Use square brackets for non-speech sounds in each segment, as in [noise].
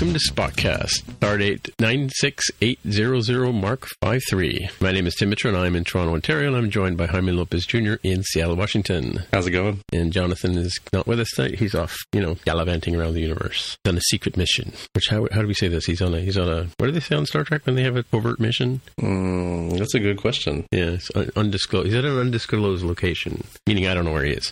Welcome to Spockcast, stardate 96800 Mark 53. My name is Tim Mitra and I'm in Toronto, Ontario, and I'm joined by Jaime Lopez Jr. in Seattle, Washington. How's it going? And Jonathan is not with us tonight. He's off, you know, gallivanting around the universe on a secret mission. Which how, how do we say this? He's on a he's on a what do they say on Star Trek when they have a covert mission? Mm, that's a good question. Yeah, it's undisclosed. He's at an undisclosed location, meaning I don't know where he is.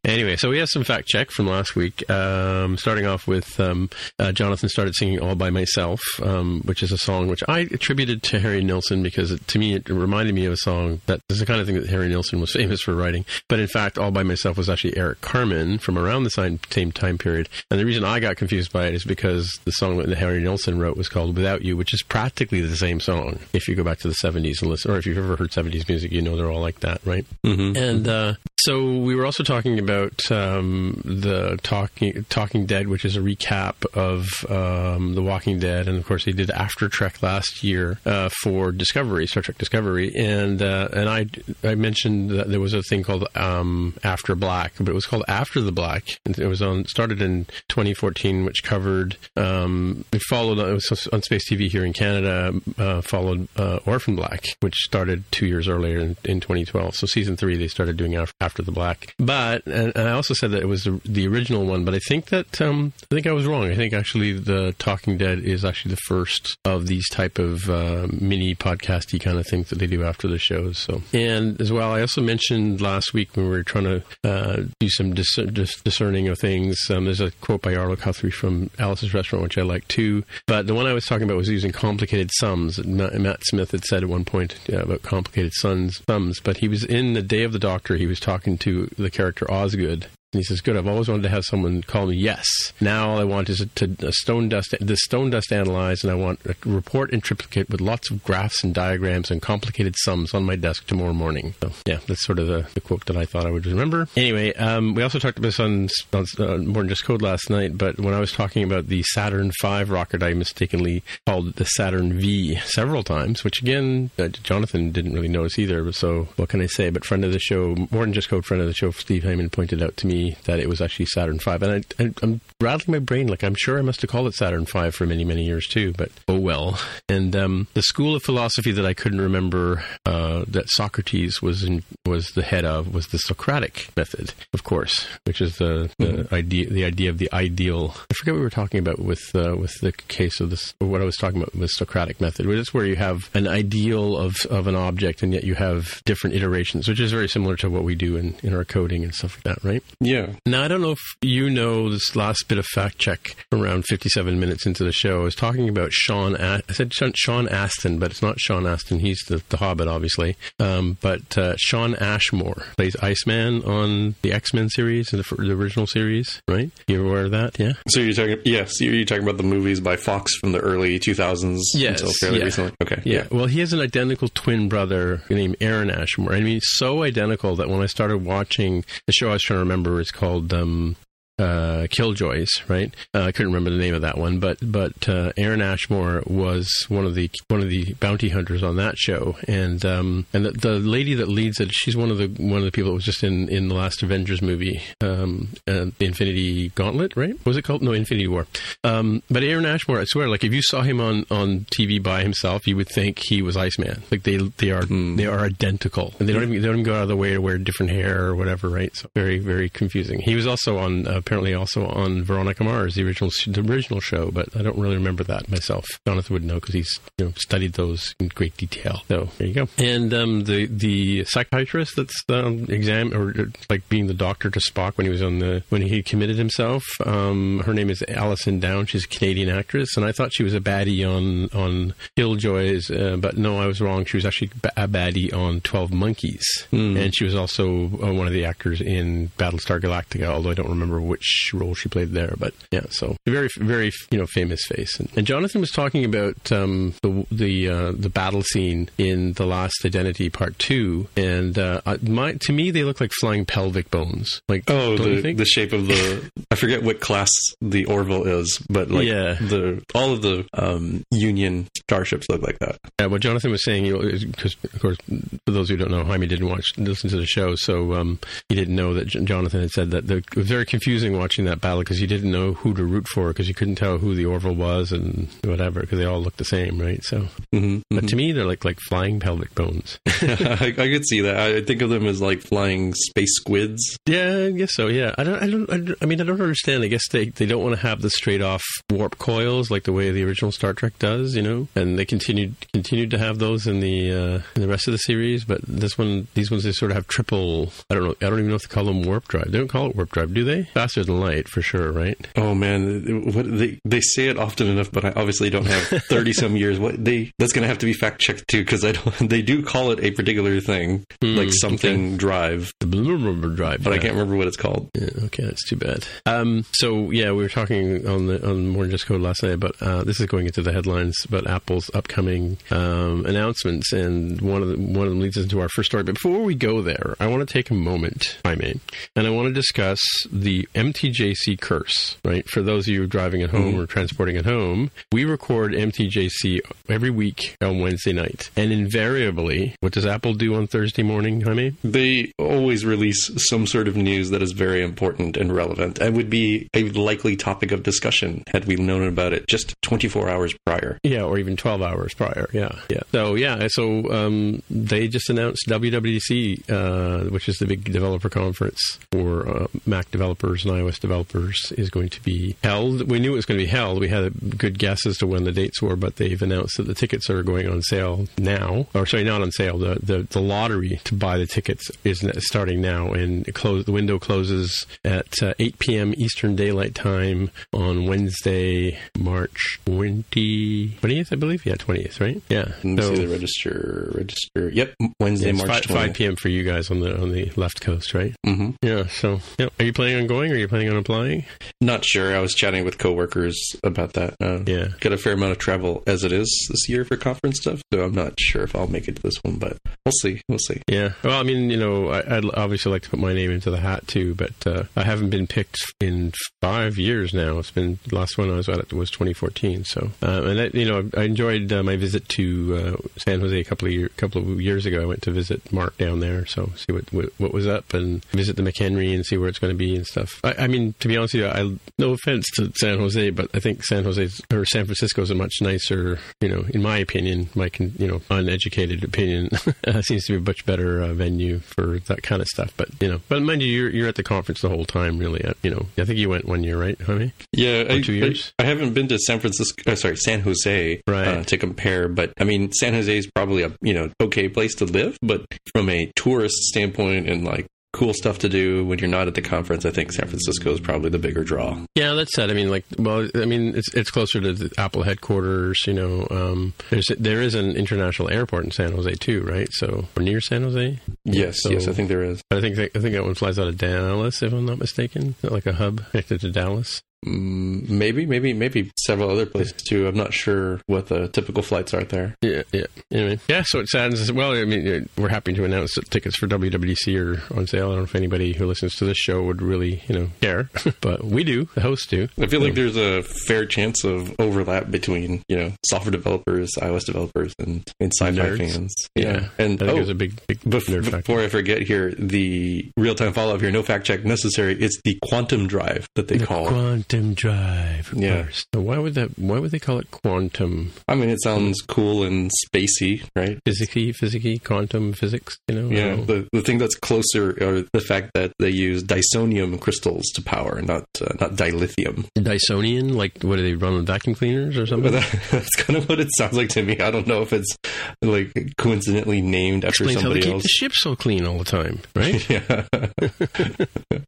[laughs] anyway, so we have some fact check from last week. Um, starting off with um, uh, Jonathan started singing "All by Myself," um, which is a song which I attributed to Harry Nilsson because it, to me it reminded me of a song that is the kind of thing that Harry Nilsson was famous for writing. But in fact, "All by Myself" was actually Eric Carmen from around the same, time period. And the reason I got confused by it is because the song that Harry Nilsson wrote was called "Without You," which is practically the same song. If you go back to the '70s and listen, or if you've ever heard '70s music, you know they're all like that, right? Mm-hmm. And uh, so we were also talking about um, the Talking Talking Dead, which is a recap of um, The Walking Dead, and of course they did After Trek last year uh, for Discovery, Star Trek Discovery, and uh, and I I mentioned that there was a thing called um, After Black, but it was called After the Black, it was on started in 2014, which covered um, it followed it was on Space TV here in Canada, uh, followed uh, Orphan Black, which started two years earlier in, in 2012. So season three they started doing After, after the Black, but and, and I also said that it was the, the original one, but I think that um, I think I was wrong. I think actually the Talking Dead is actually the first of these type of uh, mini podcasty kind of things that they do after the shows. So and as well, I also mentioned last week when we were trying to uh, do some dis- dis- discerning of things. Um, there's a quote by Arlo Guthrie from Alice's Restaurant, which I like too. But the one I was talking about was using complicated sums. Matt, Smith had said at one point yeah, about complicated sums, sums, but he was in the Day of the Doctor. He was talking to the character Osgood, he says, "Good. I've always wanted to have someone call me yes. Now all I want is a, to a stone dust, the stone dust analyzed, and I want a report in triplicate with lots of graphs and diagrams and complicated sums on my desk tomorrow morning." So yeah, that's sort of the, the quote that I thought I would remember. Anyway, um, we also talked about this on, on uh, more than just code last night, but when I was talking about the Saturn V rocket, I mistakenly called it the Saturn V several times, which again, uh, Jonathan didn't really notice either. So what can I say? But friend of the show, more than just code friend of the show, Steve Hyman pointed out to me that it was actually Saturn V. And I, I, I'm rattling my brain like I'm sure I must have called it Saturn V for many, many years too, but oh well. And um, the school of philosophy that I couldn't remember uh, that Socrates was in, was the head of was the Socratic method, of course, which is the, the mm-hmm. idea the idea of the ideal. I forget what we were talking about with uh, with the case of this, or what I was talking about with the Socratic method, which is where you have an ideal of, of an object and yet you have different iterations, which is very similar to what we do in, in our coding and stuff like that, right? Yeah. Now, I don't know if you know this last bit of fact check around 57 minutes into the show. I was talking about Sean, A- I said Sean Astin, but it's not Sean Astin. He's the, the Hobbit, obviously. Um, but uh, Shawn Ashmore plays Iceman on the X Men series, the, the, original series, right? You aware of that? Yeah. So you're talking, yes, you're talking about the movies by Fox from the early 2000s yes, until fairly yeah. recently? Okay. Yeah. yeah. Well, he has an identical twin brother named Aaron Ashmore. I mean, so identical that when I started watching the show, I was trying to remember it's called um, uh, Killjoys, right? Uh, I couldn't remember the name of that one, but but uh, Aaron Ashmore was one of the one of the bounty hunters on that show, and um, and the, the, lady that leads it, she's one of the one of the people that was just in, in the last Avengers movie, um, uh, Infinity Gauntlet, right? What was it called? No, Infinity War. Um, but Aaron Ashmore, I swear, like if you saw him on, on TV by himself, you would think he was Iceman. Like they they are mm. they are identical, and they don't even they don't even go out of the way to wear different hair or whatever, right? So very very confusing. He was also on uh, apparently also on Veronica Mars, the original the original show, but I don't really remember that myself. Jonathan would know because he's you know studied those in great detail. So there you go. And um, the the psychiatrist that's um, exam or like being the doctor to Spock when he was on the when he committed himself. Um, her name is Alisen Down. She's a Canadian actress, and I thought she was a baddie on on Killjoys, uh, but no, I was wrong. She was actually a baddie on Twelve Monkeys, mm. and she was also uh, one of the actors in Battlestar Galactica. Although I don't remember which role she played there, but yeah, so very very you know famous face. And, and Jonathan was talking about um, the the uh, the battle scene in the Last Identity Part Two, and uh, my to me they look like flying pelvic bones. Like oh, the, the shape of the I forget what class the Orville is, but like yeah. the all of the um, Union starships look like that. Yeah, what Jonathan was saying, because you know, of course for those who don't know, Jaime didn't watch listen to the show, so um, he didn't know that J- Jonathan had said that the, it was very confusing confusing watching that battle because you didn't know who to root for because you couldn't tell who the Orville was and whatever because they all look the same, right? So, mm-hmm, but mm-hmm. to me, they're like like flying pelvic bones. [laughs] I, I, could see that. I think of them as like flying space squids. Yeah, I guess so. Yeah, I don't. I don't. I, don't, I mean, I don't understand. I guess they they don't want to have the straight off warp coils like the way the original Star Trek does, you know. And they continued continued to have those in the uh, in the rest of the series, but this one, these ones, they sort of have triple. I don't know. I don't even know if they call them warp drive. They don't call it warp drive, do they? Faster than light, for sure, right? Oh man, what they they say it often enough, but I obviously don't have [laughs] thirty some years. What they that's going to have to be fact checked too because I don't. [laughs] They do call it a particular thing, mm, like something okay. drive, the drive, but yeah. I can't remember what it's called. Yeah, okay, that's too bad. Um, so yeah, we were talking on the on More Than Just Code last night, but uh, this is going into the headlines about Apple's upcoming um, announcements, and one of the, one of them leads us into our first story. But before we go there, I want to take a moment, I mean, and I want to discuss the MTJC curse. Right, for those of you driving at home mm-hmm. or transporting at home, we record MTJC every week on Wednesday night, and invariably, what does Apple do on Thursday morning, Jaime? They always release some sort of news that is very important and relevant, and would be a likely topic of discussion had we known about it just 24 hours prior. Yeah, or even 12 hours prior. Yeah, yeah. So yeah, so um, they just announced WWDC, uh, which is the big developer conference for uh, Mac developers and iOS developers, is going to be held. We knew it was going to be held. We had a good guess as to when the dates were, but they've announced that the tickets are going on sale now. Or sorry, not on sale. The the, the lottery to buy the tickets is starting now, and close the window closes at uh, 8 p.m. Eastern Daylight Time on Wednesday, March 20, 20th, I believe. Yeah, 20th, right? Yeah. Let so, see the register. Register. Yep, Wednesday, March 5, 5, p.m. for you guys on the on the left coast, right? Mm-hmm. Yeah. So, yeah. are you planning on going? Or you planning on applying? Not sure. I was chatting with coworkers about that. Uh, yeah. Got a fair amount of travel as it is this year for conference stuff, so I'm not sure if I'll make it to this one, but we'll see. We'll see. Yeah. Well, I mean, you know, I, would obviously like to put my name into the hat too, but uh, I haven't been picked in five years now. It's been the last one I was at was 2014. So, uh, and I, you know, I enjoyed uh, my visit to uh, San Jose a couple of year, couple of years ago. I went to visit Mark down there, so see what what, what was up and visit the McEnery and see where it's going to be and stuff. I, I, mean, to be honest with you, I no offense to San Jose, but I think San Jose or San Francisco is a much nicer, you know, in my opinion, my you know uneducated opinion, [laughs] seems to be a much better uh, venue for that kind of stuff. But you know, but mind you, you're you're at the conference the whole time, really. At, you know, I think you went one year, right, honey? Yeah, I, two years. I, I, haven't been to San Francisco. Uh, sorry, San Jose, right. Uh, to compare. But I mean, San Jose is probably a you know okay place to live, but from a tourist standpoint and like cool stuff to do when you're not at the conference, I think San Francisco is probably the bigger draw. Yeah, that's said. I mean, like, well, I mean, it's it's closer to the Apple headquarters. You know, um, there's there is an international airport in San Jose too, right? So near San Jose. Yes, so, yes, I think there is. I think I think that one flies out of Dallas, if I'm not mistaken, like a hub connected to Dallas. Mm, maybe, maybe, maybe several other places too. I'm not sure what the typical flights are there. Yeah, yeah. Anyway, yeah. So it sounds well. I mean, we're happy to announce that tickets for WWDC are on sale. I don't know if anybody who listens to this show would really, you know, care, [laughs] but we do. The hosts do. I feel so. like there's a fair chance of overlap between you know software developers, iOS developers, and, and sci-fi fans. Yeah, and I think oh, there's a big, big bef- before I forget here, the real-time follow-up here. No fact check necessary. It's the quantum drive that they the call. Quantum quantum drive. yeah. Course. So why would that? Why would they call it quantum? I mean, it sounds cool and spacey, right? Physicky, physicky, quantum physics. You know. Yeah. The the thing that's closer are the fact that they use dysonium crystals to power, not uh, not dilithium. Dysonium, like what do they run on vacuum cleaners or something? That, [laughs] that's kind of what it sounds like to me. I don't know if it's like coincidentally named after Explains somebody how they else. Keep the ship so clean all the time, [laughs] right? yeah. [laughs]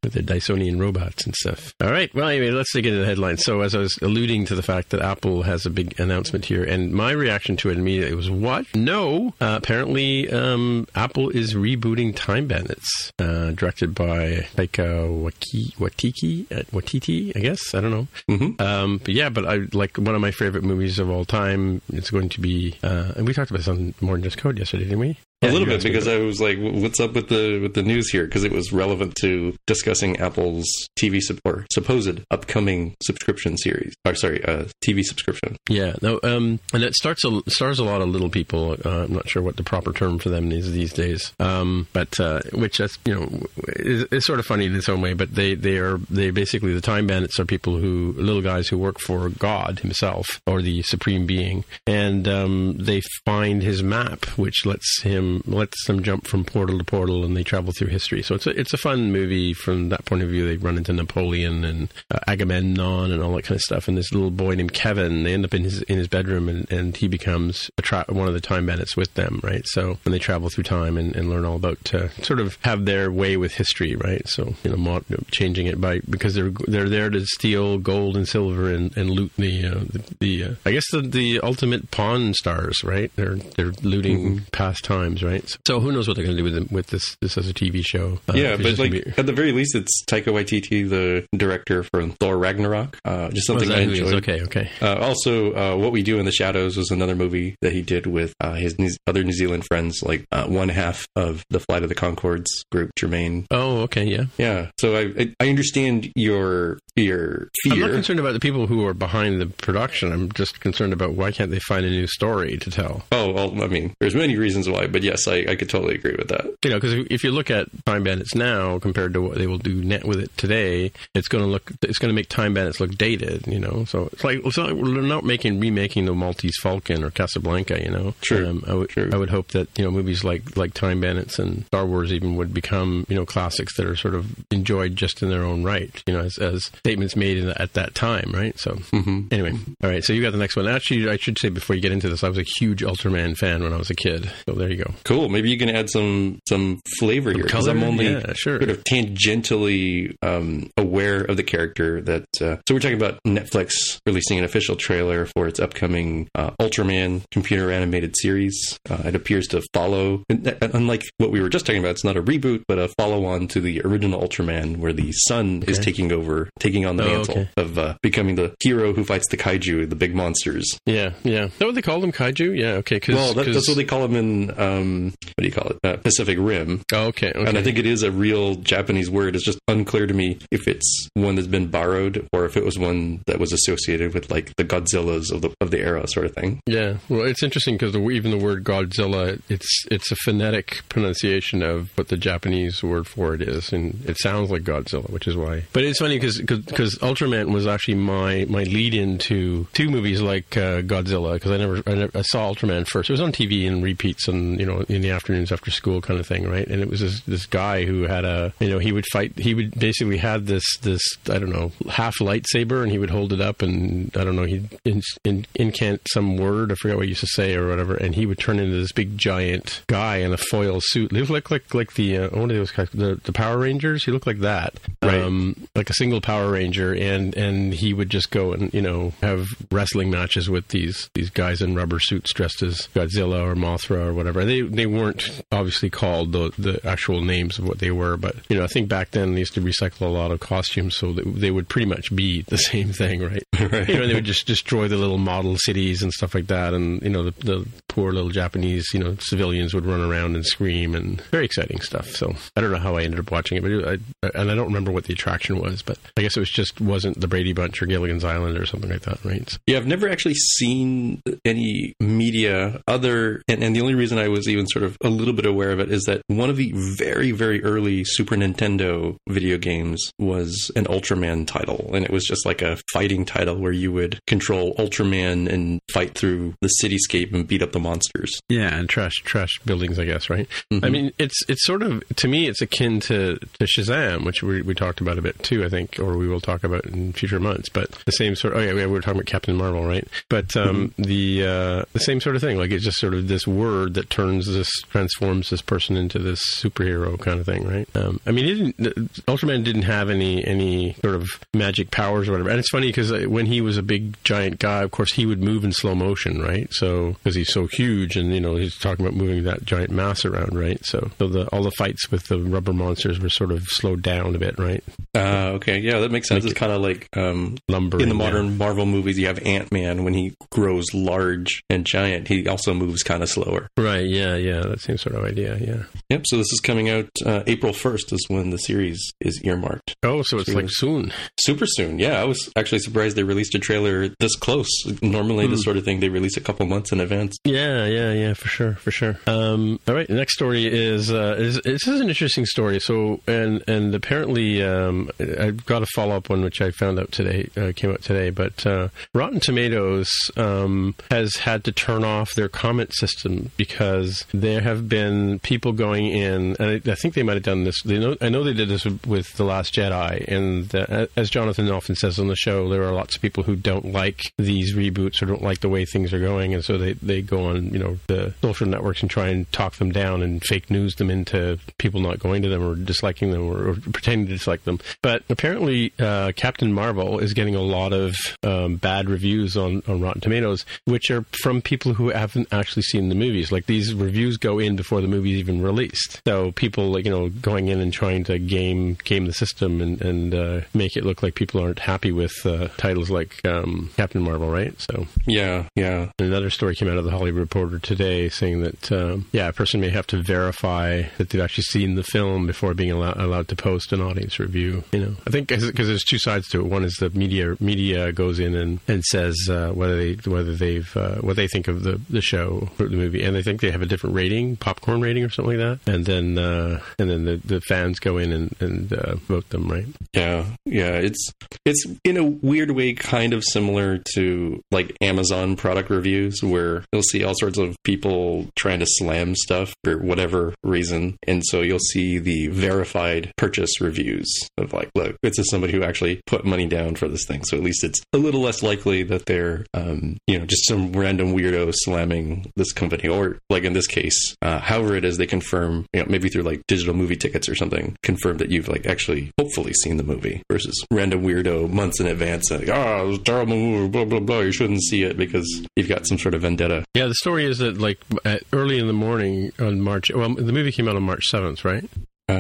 With their Dysonian robots and stuff. All right. Well, anyway, let's get into the headlines. So, as I was alluding to the fact that Apple has a big announcement here, and my reaction to it immediately was, "What? No!" Uh, apparently, um, Apple is rebooting Time Bandits, uh, directed by Taika Waititi. Uh, Waititi, I guess. I don't know. Mm-hmm. Um, but yeah, but I like one of my favorite movies of all time. It's going to be, uh, and we talked about this on More Than Just Code yesterday, didn't we? A little bit because I was like, "What's up with the with the news here?" Because it was relevant to discussing Apple's TV support, supposed upcoming subscription series. Or sorry, uh, TV subscription. Yeah, no, um, and it starts a, stars a lot of little people. Uh, I'm not sure what the proper term for them is these days, um, but uh, which that's you know is, is, sort of funny in its own way. But they they are they basically the time bandits are people who little guys who work for God Himself or the Supreme Being, and um, they find his map, which lets him lets them jump from portal to portal, and they travel through history. So it's a, it's a fun movie from that point of view. They run into Napoleon and uh, Agamemnon and all that kind of stuff. And this little boy named Kevin, they end up in his in his bedroom, and, and he becomes tra- one of the time bandits with them, right? So when they travel through time and, and learn all about uh, sort of have their way with history, right? So you know, mod- changing it by because they're they're there to steal gold and silver and, and loot the uh, the, the uh, I guess the, the ultimate pawn stars, right? They're they're looting mm-hmm. past times, right? So, who knows what they're going to do with with this this as a TV show? Uh, yeah, but like be... at the very least, it's Taika Waititi, the director for Thor Ragnarok. Uh, just something I enjoyed. Okay, okay. Uh, also, uh, what we do in the shadows was another movie that he did with uh, his New- other New Zealand friends, like uh, one half of the Flight of the Conchords group, Jermaine. Oh, okay, yeah, yeah. So I I understand your your fear. I'm not concerned about the people who are behind the production. I'm just concerned about why can't they find a new story to tell. Oh, well, I mean, there's many reasons why, but yes, I, I could totally agree with that. You know, because if you look at Time Bandits now compared to what they will do net with it today, it's going to look it's going to make Time Bandits look dated. You know, so it's like it's not, we're not making remaking the Maltese Falcon or Casablanca. You know, sure. Um, I would sure. I would hope that you know movies like like Time Bandits and Star Wars even would become you know classics that are sort of enjoyed just in their own right. You know, as, as statements made the, at that time, right? So mm-hmm. anyway, all right. So you got the next one. Actually, I should say before you get into this, I was a huge Ultraman fan when I was a kid. So there you go. Cool. Maybe you can add some some flavor some here because I'm only yeah, sure. sort of tangentially um, aware of the character. That uh, so we're talking about Netflix releasing an official trailer for its upcoming uh, Ultraman computer animated series. Uh, it appears to follow, unlike what we were just talking about, it's not a reboot, but a follow on to the original Ultraman, where the son okay. is taking over, taking on the oh, mantle okay. of uh, becoming the hero who fights the kaiju, the big monsters. Yeah, yeah. Is that what they call them, kaiju? Yeah, okay. Cause, well, that, that's what they call them in um, what do you call it? Uh, Pacific Rim. Oh, okay, okay. And I think it is a real Japanese word. It's just unclear to me if it's one that's been borrowed or if it was one that was associated with like the Godzillas of the of the era, sort of thing. Yeah, well, it's interesting because even the word Godzilla, it's it's a phonetic pronunciation of what the Japanese word for it is, and it sounds like Godzilla, which is why. But it's funny because because Ultraman was actually my my lead into two movies like uh, Godzilla because I never, I never I saw Ultraman first. It was on TV and repeats and you know in the afternoons after school kind of thing, right? And it was this this guy who had a you know he would fight. He would basically had this this I don't know half lightsaber and he would hold it up and I don't know he'd in, in, incant some word I forget what he used to say or whatever and he would turn into this big giant guy in a foil suit. He looked like like like the uh, one of those the the Power Rangers. He looked like that, right. um, like a single Power Ranger, and and he would just go and you know have wrestling matches with these these guys in rubber suits dressed as Godzilla or Mothra or whatever. They they weren't obviously called the the actual names of what they were, but you know I think back then they used to recycle a lot of costumes, so they would pretty much be the same thing, right? [laughs] right. You know, they would just destroy the little model cities and stuff like that, and you know the, the poor little Japanese you know civilians would run around and scream, and very exciting stuff. So I don't know how I ended up watching it, but it, I, and I don't remember what the attraction was, but I guess it was just wasn't the Brady Bunch or Gilligan's Island or something like that, right? So. Yeah, I've never actually seen any media other, and, and the only reason I was even sort of a little bit aware of it is that one of the very, very early Super Nintendo video games was an Ultraman title, and it was just like a fighting title where you would control Ultraman and fight through the cityscape and beat up the monsters. Yeah, and trash trash buildings, I guess, right? Mm-hmm. I mean, it's it's sort of to me, it's akin to, to Shazam, which we, we talked about a bit too, I think, or we will talk about in future months. But the same sort. Of, oh yeah, we were talking about Captain Marvel, right? But um, mm-hmm. the uh, the same sort of thing. Like it's just sort of this word that turns this transforms this person into this superhero kind of thing, right? Um, I mean, didn't, Ultraman didn't have any any sort of magic powers or whatever. And it's funny because uh, when he was a big giant guy, of course, he would move in slow motion, right? So because he's so huge, and you know, he's talking about moving that giant mass around, right? So, so the all the fights with the rubber monsters were sort of slowed down a bit, right? Uh, okay, yeah, that makes sense. Like, it's kind of like um, lumber in the modern yeah. Marvel movies. You have Ant Man when he grows large and giant. He also moves kind of slower. Right. Yeah. Yeah. That same sort of idea. Yeah. Yep. So this is coming out uh, April first is when the series is earmarked. Oh, so it's like soon. Super soon. Yeah, I was actually surprised they released a trailer this close. Normally, mm. this sort of thing they release a couple months in advance. Yeah. Yeah. Yeah. For sure. For sure. Um, all right. The next story is, uh, is this is an interesting story. So and and apparently um, I've got a follow up one which I found out today uh, came out today, but uh, Rotten Tomatoes um, has had to turn off their comment system because there have been people going in, and I, I think they might have done this. They know, I know they did this with, with the Last Jedi, and as Jonathan often says on the show, there are lots of people who don't like these reboots or don't like the way things are going, and so they they go on you know the social networks and try and talk them down and fake news them into people not going to them or disliking them or, or pretending to dislike them. But apparently, uh, Captain Marvel is getting a lot of um, bad reviews on, on Rotten Tomatoes, which are from people who haven't actually seen the movies. Like these reviews go in before the movie's even released, so people you know going in and trying to game game the system and and uh, make it look like people aren't happy with uh, titles like um, Captain Marvel, right? So yeah, yeah. Another story came out of the Hollywood Reporter today saying that um, yeah, a person may have to verify that they've actually seen the film before being allowed, allowed to post an audience review. You know, I think because there's two sides to it. One is the media media goes in and, and says uh, whether they whether they've uh, what they think of the the show or the movie, and they think they have a different rating, popcorn rating or something like that, and then uh, and then the, the fans go in and, and uh, vote them, right? Yeah, yeah. It's it's in a weird way kind of similar to like Amazon product reviews, where you'll see all sorts of people trying to slam stuff for whatever reason, and so you'll see the verified purchase reviews of like, look, this is somebody who actually put money down for this thing, so at least it's a little less likely that they're, um, you know, just some random weirdo slamming this company, or like in this case, uh, however it is, they confirm, you know, maybe through like digital movie tickets or something, confirm that you've like actually hopefully seen the movie versus random weirdo months in advance like, oh, it's terrible movie, blah blah blah. You shouldn't see it because you've got some sort of vendetta. Yeah, the story is that like early in the morning on March, well, the movie came out on March seventh, right? Uh,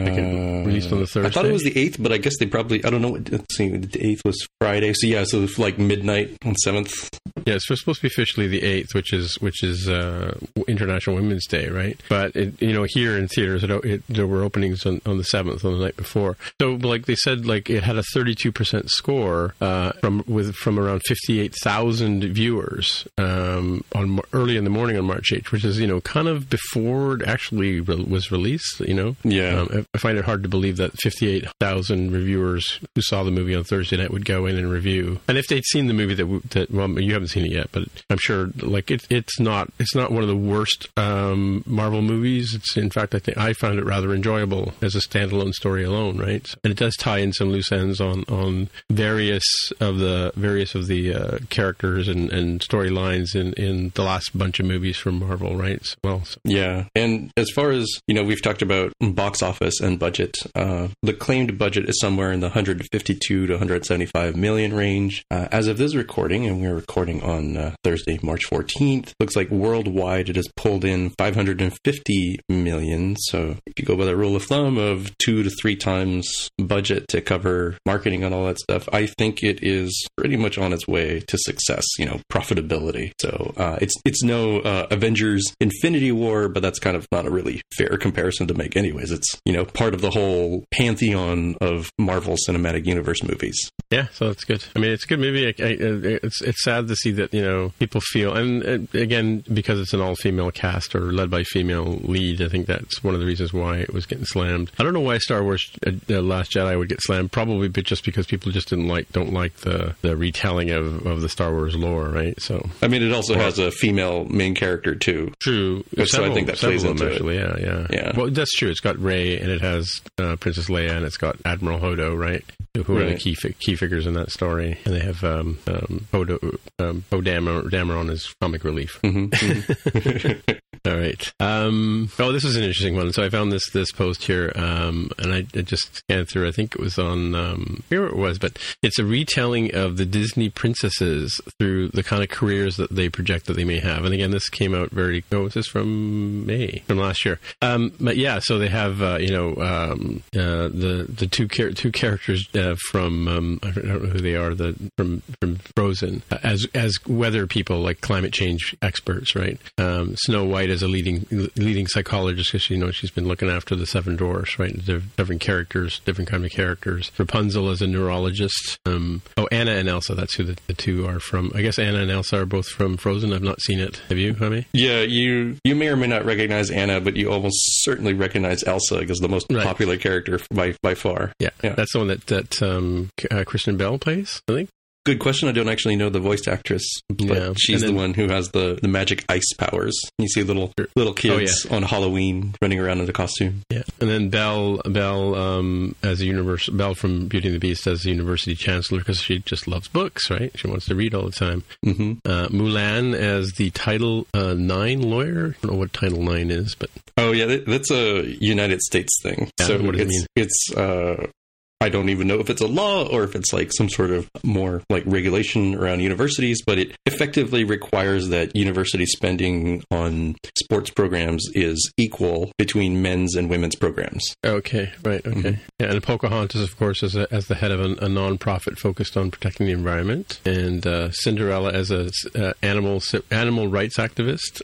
released on the Thursday. I thought it was the eighth, but I guess they probably I don't know. Let's see, the eighth was Friday, so yeah, so like midnight on seventh. Yeah, it's supposed to be officially the eighth, which is which is uh, International Women's Day, right? But it, you know, here in theaters, it, it, there were openings on, on the seventh, on the night before. So, like they said, like it had a thirty-two percent score uh, from with from around fifty-eight thousand viewers um, on early in the morning on March eighth, which is you know kind of before it actually re- was released. You know, yeah. Um, I find it hard to believe that 58,000 reviewers who saw the movie on Thursday night would go in and review. And if they'd seen the movie that, that well, you haven't seen it yet, but I'm sure like it, it's not it's not one of the worst um, Marvel movies. It's in fact I think I found it rather enjoyable as a standalone story alone, right? And it does tie in some loose ends on on various of the various of the uh, characters and, and storylines in in the last bunch of movies from Marvel, right? So, well, so. yeah. And as far as you know, we've talked about box office and budget. Uh, the claimed budget is somewhere in the 152 to 175 million range. Uh, as of this recording, and we're recording on uh, Thursday, March 14th, looks like worldwide it has pulled in 550 million. So if you go by the rule of thumb of two to three times budget to cover marketing and all that stuff, I think it is pretty much on its way to success. You know, profitability. So uh, it's it's no uh, Avengers Infinity War, but that's kind of not a really fair comparison to make, anyways. It's you know part of the whole pantheon of Marvel Cinematic Universe movies. Yeah, so that's good. I mean, it's a good movie. I, I, it's it's sad to see that you know people feel, and uh, again because it's an all female cast or led by female lead. I think that's one of the reasons why it was getting slammed. I don't know why Star Wars: uh, Last Jedi would get slammed. Probably, but just because people just didn't like don't like the the retelling of, of the Star Wars lore, right? So I mean, it also has a female main character too. True. So several, I think that plays into actually. It. Yeah, yeah, yeah. Well, that's true. It's got Rey and it has uh, Princess Leia and it's got Admiral Holdo, right? Who right. are the key fi- key figures in that story? And they have um, um, Holdo, um, Poe Dameron, Dameron as comic relief. Mm-hmm, mm-hmm. [laughs] All right. Um, oh, this is an interesting one. So I found this this post here, um, and I, I, just scanned through. I think it was on um, here it was, but it's a retelling of the Disney princesses through the kind of careers that they project that they may have. And again, this came out very. Oh, this is from May from last year. Um, but yeah, so they have uh, you know um, uh, the the two char- two characters uh, from um, I don't know who they are the from from Frozen as as weather people like climate change experts, right? Um, Snow White as a leading leading psychologist because you know she's been looking after the seven dwarfs, right? different characters, different kind of characters. Rapunzel as a neurologist. Um, oh, Anna and Elsa. That's who the, the, two are from. I guess Anna and Elsa are both from Frozen. I've not seen it. Have you, Jaime? Yeah, you you may or may not recognize Anna, but you almost certainly recognize Elsa because the most right. popular character by by far. Yeah, yeah. that's the one that that um, uh, Kristen Bell plays. I think. Good question. I don't actually know the voice actress, but yeah. she's then, the one who has the, the magic ice powers. You see little little kids oh, yeah. on Halloween running around in the costume. Yeah, and then Belle Belle um, as a universe Belle from Beauty and the Beast as a university chancellor because she just loves books, right? She wants to read all the time. Mm-hmm. Uh, Mulan as the Title uh, Nine lawyer. I don't know what Title Nine is, but oh yeah, that's a United States thing. Yeah, so what does it's, it mean? It's uh, I don't even know if it's a law or if it's like some sort of more like regulation around universities, but it effectively requires that university spending on sports programs is equal between men's and women's programs. Okay, right, okay. Mm-hmm. Yeah, and Pocahontas, of course, as, a, as the head of a, a nonprofit focused on protecting the environment, and uh, Cinderella as a uh, animal animal rights activist,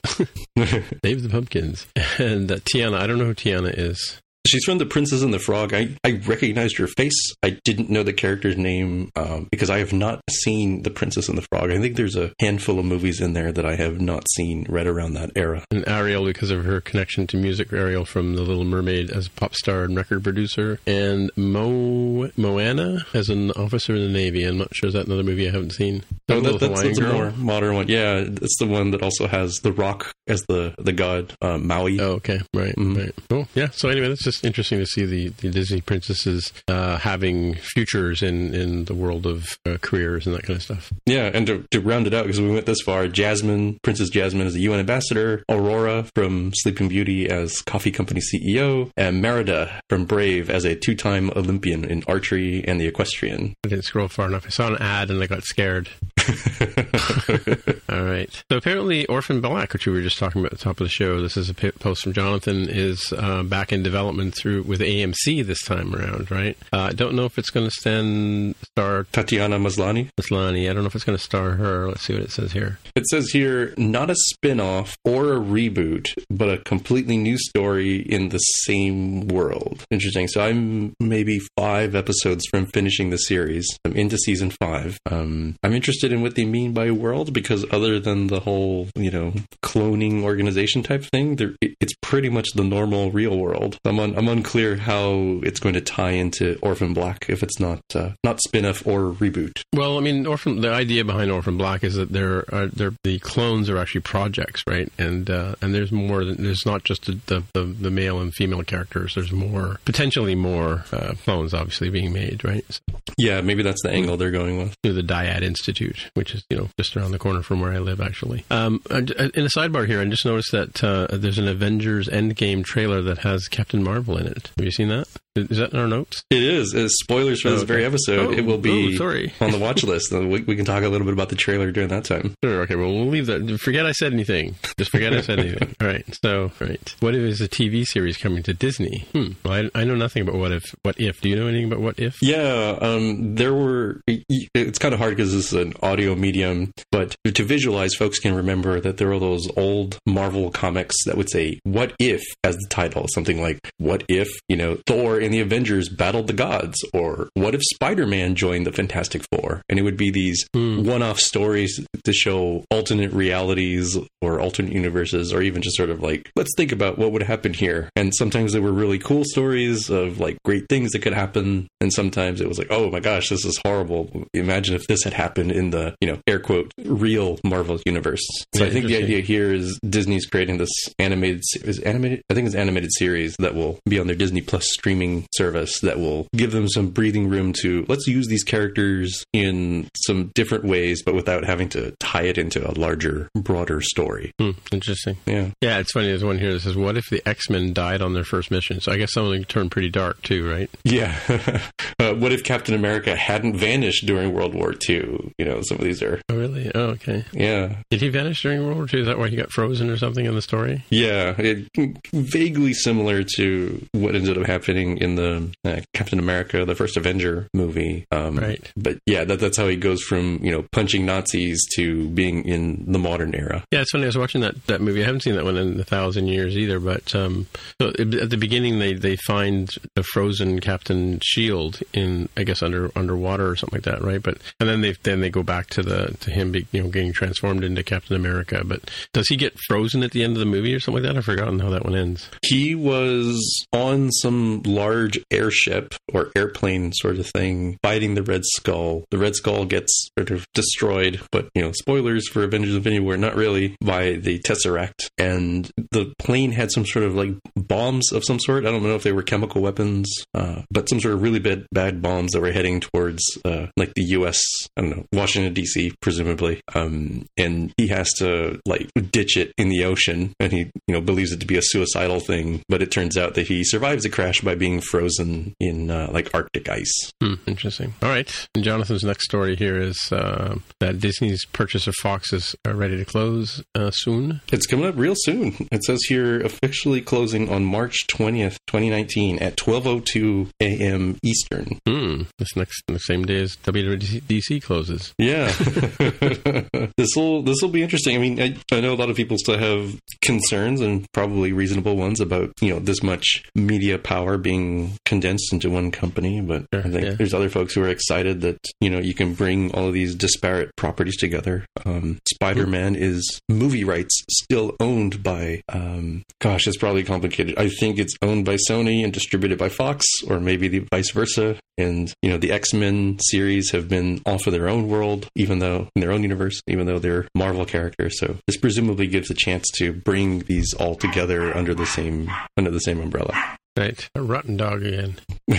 [laughs] Save the Pumpkins, and uh, Tiana. I don't know who Tiana is. She's from The Princess and the Frog. I, I recognized her face. I didn't know the character's name um, because I have not seen The Princess and the Frog. I think there's a handful of movies in there that I have not seen right around that era. And Ariel, because of her connection to music, Ariel from The Little Mermaid as a pop star and record producer. And Mo Moana as an officer in the Navy. I'm not sure is that another movie I haven't seen. Oh, that, that's, that's a more modern one. Yeah, it's the one that also has The Rock as the, the god, uh, Maui. Oh, okay. Right, mm-hmm. right. Oh, yeah. So anyway, that's just interesting to see the, the Disney princesses uh, having futures in, in the world of uh, careers and that kind of stuff. Yeah, and to, to round it out, because we went this far, Jasmine, Princess Jasmine as the UN ambassador, Aurora from Sleeping Beauty as coffee company CEO, and Merida from Brave as a two time Olympian in archery and the equestrian. I didn't scroll far enough. I saw an ad and I got scared. [laughs] All right. So apparently, Orphan Black, which we were just talking about at the top of the show, this is a post from Jonathan, is uh, back in development through with AMC this time around, right? Uh, I don't know if it's going to stand star Tatiana Maslany. Maslany. I don't know if it's going to star her. Let's see what it says here. It says here not a spin off or a reboot, but a completely new story in the same world. Interesting. So I'm maybe five episodes from finishing the series. I'm into season five. Um, I'm interested in what they mean by world because other than the whole, you know, cloning organization type thing, it's pretty much the normal real world. I'm, un, I'm unclear how it's going to tie into Orphan Black if it's not uh, not spin-off or reboot. Well, I mean, Orphan. The idea behind Orphan Black is that there are there the clones are actually projects, right? And uh, and there's more than there's not just the, the, the male and female characters. There's more potentially more uh, clones, obviously being made, right? So, yeah, maybe that's the angle they're going with. Through the Dyad Institute, which is you know just around the corner from where I live, actually. Um, in a sidebar here, I just noticed that uh, there's an Avengers Endgame trailer that has Captain Marvel in it. Have you seen that? Is that in our notes? It is. It's spoilers for oh, this okay. very episode. Oh, it will be oh, sorry. on the watch list. we, we, can talk a little bit about the trailer during that time. Sure. Okay. Well, we'll leave that. Forget I said anything. Just forget I said [laughs] anything. All right. So, right. What if is a TV series coming to Disney? Hmm. Well, I, I, know nothing about what if. What if? Do you know anything about what if? Yeah. Um. There were. It's kind of hard because this is an audio medium, but to visualize, folks can remember that there are those old Marvel comics that would say "What if" as the title, something like "What if you know Thor and the Avengers battled the gods?" or "What if Spider-Man joined the Fantastic Four?" And it would be these mm. one-off stories to show alternate realities or alternate universes, or even just sort of like, let's think about what would happen here. And sometimes they were really cool stories of like great things that could happen, and sometimes it was like, oh my gosh, this is horrible. Imagine if this had happened in the the you know air quote real Marvel universe. So I think the idea here is Disney's creating this animated is animated. I think it's animated series that will be on their Disney Plus streaming service that will give them some breathing room to let's use these characters in some different ways, but without having to tie it into a larger, broader story. Hmm, interesting. Yeah, yeah. It's funny. There's one here that says, "What if the X Men died on their first mission?" So I guess something turned pretty dark too, right? Yeah. [laughs] uh, what if Captain America hadn't vanished during World War II? You know, some of these are. Oh, really? Oh, okay. Yeah. Did he vanish during World War II? Is that why he got frozen or something in the story? Yeah, it, vaguely similar to what ended up happening in the uh, Captain America: The First Avenger movie. Um, right. But yeah, that, that's how he goes from you know punching Nazis to being in the modern era. Yeah, it's funny. I was watching that that movie. I haven't seen that one in a thousand years either. But um, so at the beginning, they they find the frozen Captain Shield in I guess under underwater or something like that, right? But and then they then they go back to the to him be, you know getting transformed into Captain America. But does he get frozen at the end of the movie or something like that? I've forgotten how that one ends. He was on some large airship or airplane sort of thing, fighting the Red Skull. The Red Skull gets sort of destroyed, but you know, spoilers for Avengers Infinity War, not really, by the Tesseract. And the plane had some sort of like bombs of some sort. I don't know if they were chemical weapons, uh, but some sort of really bad, bad bombs that were heading towards uh, like the U.S. I don't know, Washington D.C. presumably. Um, and he has to like ditch it in the ocean, and he you know believes it to be a suicidal thing, but it turns out that he survives the crash by being frozen in uh, like Arctic ice. Hmm, interesting. All right, and Jonathan's next story here is uh, that Disney's purchase of Fox is uh, ready to close uh, soon. It's coming up real soon. It says here officially closing on March twentieth, twenty nineteen, at twelve oh two a.m. Eastern. Hmm. This next the same day as WWDC closes. Yeah. [laughs] this will this will be interesting. I mean, I, I know a lot of people still have concerns and probably reasonable ones about you know this much media power being condensed into one company, but sure, I think yeah. there's other folks who are excited that you know you can bring all of these disparate properties together. Um, Spider-Man mm-hmm. is movie rights still owned by um, gosh, it's probably complicated. I think it's owned by Sony and distributed by Fox, or maybe the vice versa. And you know the X Men series have been off of their own world, even though in their own universe, even though they're Marvel characters. So this presumably gives a chance to bring these all together under the same under the same umbrella. Right. A rotten dog again. [laughs]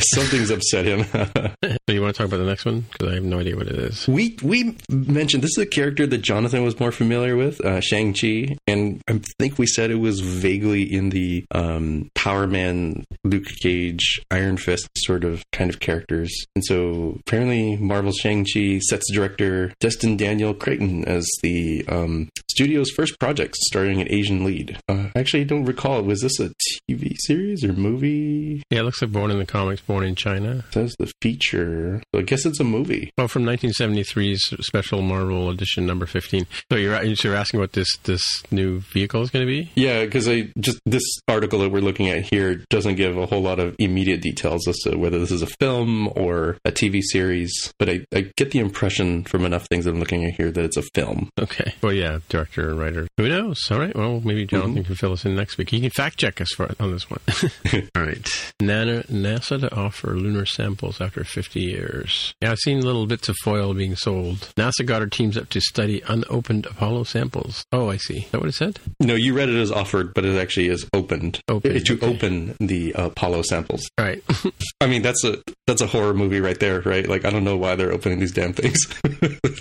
Something's upset him. [laughs] so you want to talk about the next one? Because I have no idea what it is. We we mentioned this is a character that Jonathan was more familiar with, uh, Shang Chi, and I think we said it was vaguely in the um, Power Man, Luke Cage, Iron Fist sort of kind of characters. And so apparently, Marvel Shang Chi sets director Destin Daniel Cretton as the um, studio's first project, starring an Asian lead. Uh, actually, I don't recall. Was this a TV series? Series or movie? Yeah, it looks like Born in the Comics, Born in China. It says the feature. So I guess it's a movie. Well, from 1973's special Marvel edition number 15. So you're, you're asking what this, this new vehicle is going to be? Yeah, because I just this article that we're looking at here doesn't give a whole lot of immediate details as to whether this is a film or a TV series, but I, I get the impression from enough things I'm looking at here that it's a film. Okay. Well, yeah, director and writer. Who knows? All right. Well, maybe Jonathan mm-hmm. can fill us in next week. He can fact check us for, on this one. [laughs] [laughs] All right. NASA to offer lunar samples after 50 years. Yeah, I've seen little bits of foil being sold. NASA got her teams up to study unopened Apollo samples. Oh, I see. Is that what it said? No, you read it as offered, but it actually is opened. Opened. To okay. open the uh, Apollo samples. Right. [laughs] I mean, that's a that's a horror movie right there, right? Like, I don't know why they're opening these damn things. [laughs]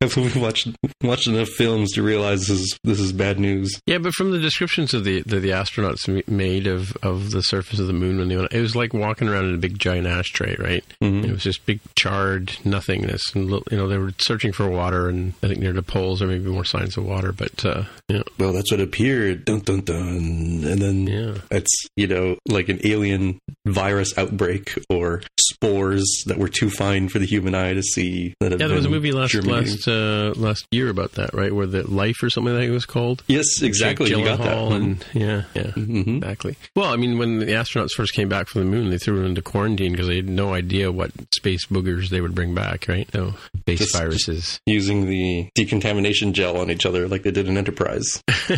What we watched watched enough films to realize this is this is bad news. Yeah, but from the descriptions of the the, the astronauts made of of the surface of the moon when they went, it was like walking around in a big giant ashtray, right? Mm-hmm. It was just big charred nothingness, and you know they were searching for water, and I think near the poles there may be more signs of water, but uh, yeah. Well, that's what appeared. Dun dun dun, and then yeah. it's you know like an alien virus outbreak or spores that were too fine for the human eye to see. That yeah, there was a movie last last uh, last year about that, right? Where the Life or something like it was called. Yes, exactly. Jake You got that. And yeah, yeah, Mhm. exactly. Well, I mean, when the astronauts first came back from the moon, they threw them into quarantine because they had no idea what space boogers they would bring back, right? So space Just- viruses. Using the decontamination gel on each other like they did in Enterprise. [laughs]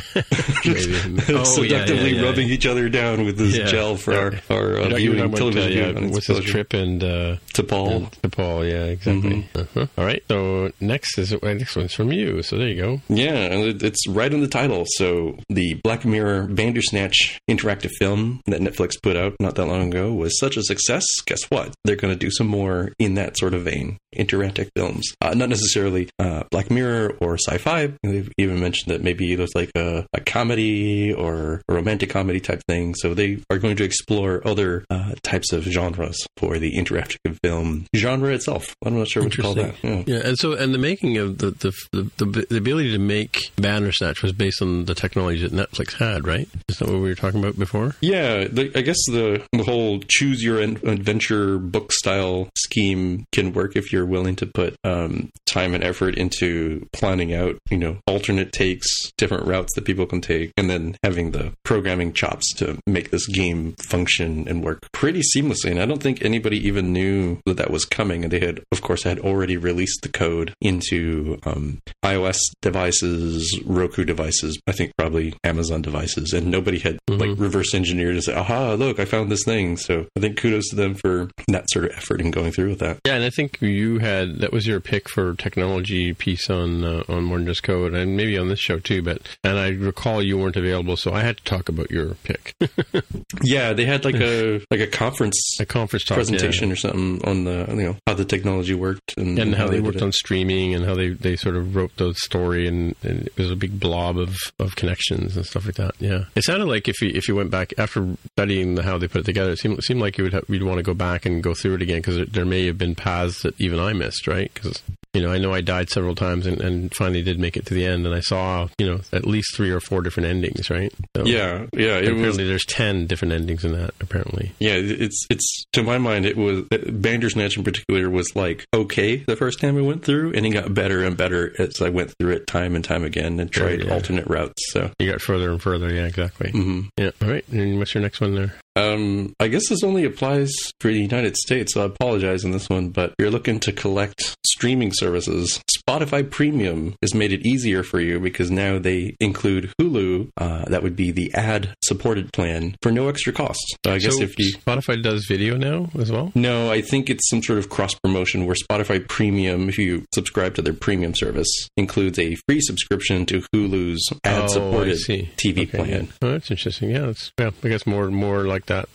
Maybe. Oh, Seductively yeah, yeah, yeah. rubbing each other down with this Yeah. gel for our, our uh, You're viewing, television uh, viewing. yeah, on what's his trip and uh, T'Pol. and T'Pol? Yeah, exactly. Uh-huh. All right. So next is next one's from you. So there you go. Yeah, and it's right in the title. So the Black Mirror Bandersnatch interactive film that Netflix put out not that long ago was such a success. Guess what? They're going to do some more in that sort of vein, interactive films. Uh, not necessarily uh, Black Mirror or sci-fi. They've even mentioned that maybe there's like a, a comedy or a romantic comedy type thing. So they are going to explore other uh, types of genres for the interactive film genre itself. I'm not sure what to call that. Yeah. Yeah, and so and the making of the the, the the the ability to make Bandersnatch was based on the technology that Netflix had, right? Is that what we were talking about before? Yeah, the, I guess the the whole choose your adventure book style scheme can work if you're willing to put um, time and effort into planning out, you know, alternate takes, different routes that people can take, and then having the programming chops to make this game function and work pretty seamlessly. And I don't think anybody even knew that that was coming. And they had, of course, had already released the code into um, iOS devices, Roku devices, I think probably Amazon devices, and nobody had like reverse engineered and say, "Aha, look, I found this thing." So I think kudos to them for that sort of effort in going through with that. Yeah, and I think you had that was your pick for technology piece on uh, on More Than Just Code, and maybe on this show too. But and I recall you weren't available, so I had to talk about your pick, [laughs] Yeah, they had like a [laughs] like a conference a conference talk, presentation or something on the you know how the technology worked and, yeah. and how they did worked on streaming and how they, they sort of wrote the story and, and it was a big blob of, of connections and stuff like that. Yeah, it sounded like if you if you went back after studying how they put it together, it seemed it seemed like you would have, you'd want to go back and go through it again because there, there may have been paths that even I missed, right? Because you know I know I died several times and, and finally did make it to the end, and I saw you know at least three or four different endings, right? So, Yeah, yeah, it was apparently there's ten different endings in that. Apparently, Yeah, it's it's to my mind it was Bandersnatch in particular was like okay the first time I went through, and it got better and better as I went through it time and time again and Sure, tried yeah. alternate routes. So. you got further and further. Yeah, exactly. mhm. Yeah. All right. And what's your next one there? Um, I guess this only applies for the United States, so I apologize on this one. But if you're looking to collect streaming services, Spotify Premium has made it easier for you because now they include Hulu. Uh, that would be the ad-supported plan for no extra cost. So I guess so if you Spotify does video now as well. no, I think it's some sort of cross promotion where Spotify Premium, if you subscribe to their premium service, includes a free subscription to Hulu's Oh, ad-supported see. TV Okay, plan. Oh, that's interesting. Yeah, that's, yeah, I guess more more like that.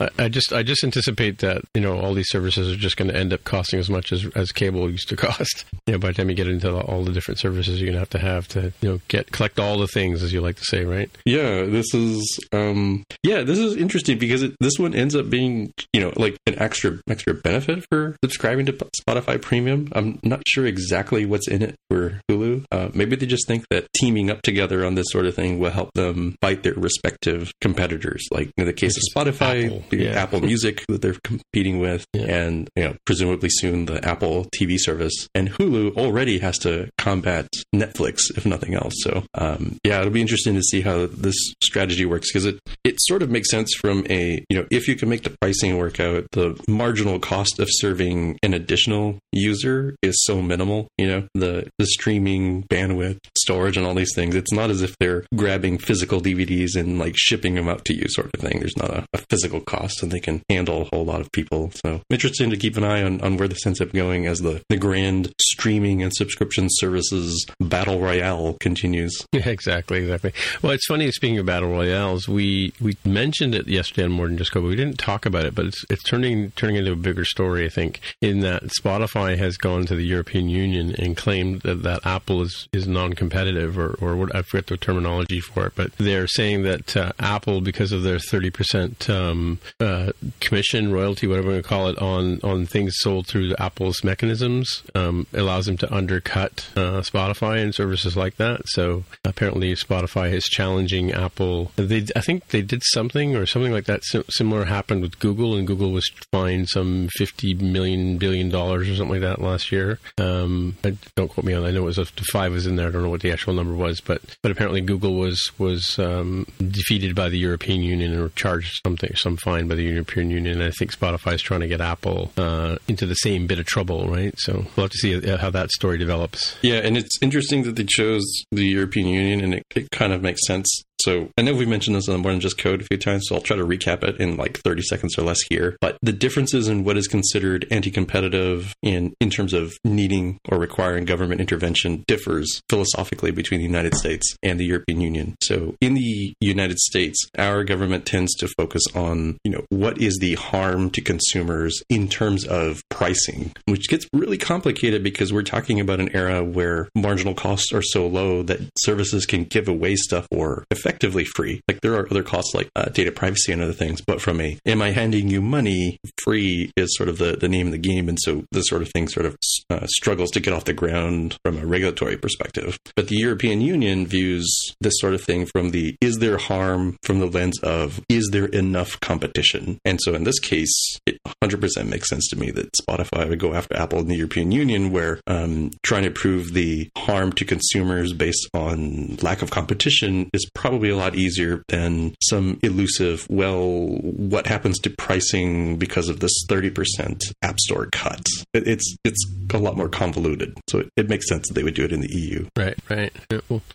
I, I just I just anticipate that you know all these services are just going to end up costing as much as as cable used to [laughs] cost. Yeah, by the time you get into all the different services you're going to have to have to you know get collect all the things as you like to say, right? Yeah, this is um yeah, this is interesting because it, this one ends up being, you know, like an extra extra benefit for subscribing to Spotify Premium. I'm not sure exactly what's in it for Hulu. Uh, maybe they just think that teaming up together on this sort of thing will help them fight their respective competitors. Like in the case Spotify, Apple, yeah. Apple Music that they're competing with, Yeah. and you know, presumably soon the Apple TV service. And Hulu already has to combat Netflix, if nothing else. So, um, yeah, it'll be interesting to see how this strategy works because it it sort of makes sense from a you know if you can make the pricing work out, the marginal cost of serving an additional user is so minimal. You know, the the streaming bandwidth, storage, and all these things. It's not as if they're grabbing physical DVDs and like shipping them out to you, sort of thing. There's not a, a physical cost, and they can handle a whole lot of people. So interesting to keep an eye on, on where this ends up going as the, the grand streaming and subscription services battle royale continues. [laughs] Yeah, exactly, exactly. Well, it's funny. Speaking of battle royales, we we mentioned it yesterday on More Than Just Code, but we didn't talk about it. But it's it's turning turning into a bigger story, I think, in that Spotify has gone to the European Union and claimed that, that Apple is is non-competitive, or or what I forget the terminology for it, but they're saying that uh, Apple, because of their thirty percent um, uh, commission royalty, whatever we call it, on on things sold through Apple's mechanisms, um, allows them to undercut uh, Spotify and services like that. So apparently, Spotify is challenging Apple. They, I think they did something or something like that similar happened with Google, and Google was fined some fifty million billion dollars or something like that last year. Um, don't quote me on. I know it was a five was in there. I don't know what the actual number was, but but apparently Google was was um, defeated by the European Union or charged something some fine by the European Union. I think Spotify is trying to get Apple uh, into the same bit of trouble, right? So we'll have to see how that story develops. Yeah, and it's interesting that they chose the European Union, and it, it kind of makes sense so I know we've mentioned this on More Than Just Code a few times, so I'll try to recap it in like 30 seconds or less here. But the differences in what is considered anti-competitive in, in terms of needing or requiring government intervention differs philosophically between the United States and the European Union. So in the United States, our government tends to focus on, you know, what is the harm to consumers in terms of pricing, which gets really complicated because we're talking about an era where marginal costs are so low that services can give away stuff or effectively effectively free. Like there are other costs like uh, data privacy and other things, but from a am I handing you money free is sort of the, the name of the game. And so this sort of thing sort of uh, struggles to get off the ground from a regulatory perspective. But the European Union views this sort of thing from the is there harm from the lens of is there enough competition? And so in this case, it 100% makes sense to me that Spotify would go after Apple in the European Union, where um, trying to prove the harm to consumers based on lack of competition is probably be a lot easier than some elusive, well, what happens to pricing because of this 30% App Store cut? It's, it's a lot more convoluted. So it, makes sense that they would do it in the EU. Right, right.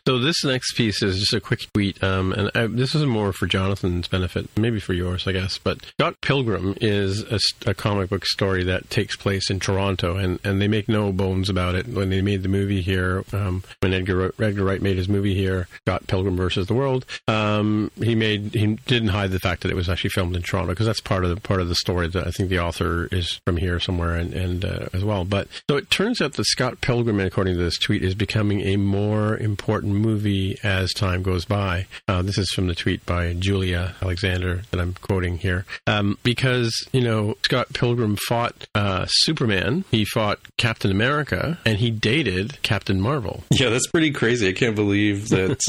So this next piece is just a quick tweet, um, and I, this is more for Jonathan's benefit, maybe for yours, I guess. But Scott Pilgrim is a, a comic book story that takes place in Toronto, and, and they make no bones about it. When they made the movie here, um, when Edgar, Edgar Wright made his movie here, Scott Pilgrim versus the World, um, he made he didn't hide the fact that it was actually filmed in Toronto because that's part of the part of the story that I think the author is from here somewhere and, and uh, as well. But so it turns out that Scott Pilgrim, according to this tweet, is becoming a more important movie as time goes by. Uh, this is from the tweet by Julia Alexander that I'm quoting here um, because you know Scott Pilgrim fought uh, Superman, he fought Captain America, and he dated Captain Marvel. Yeah, that's pretty crazy. I can't believe that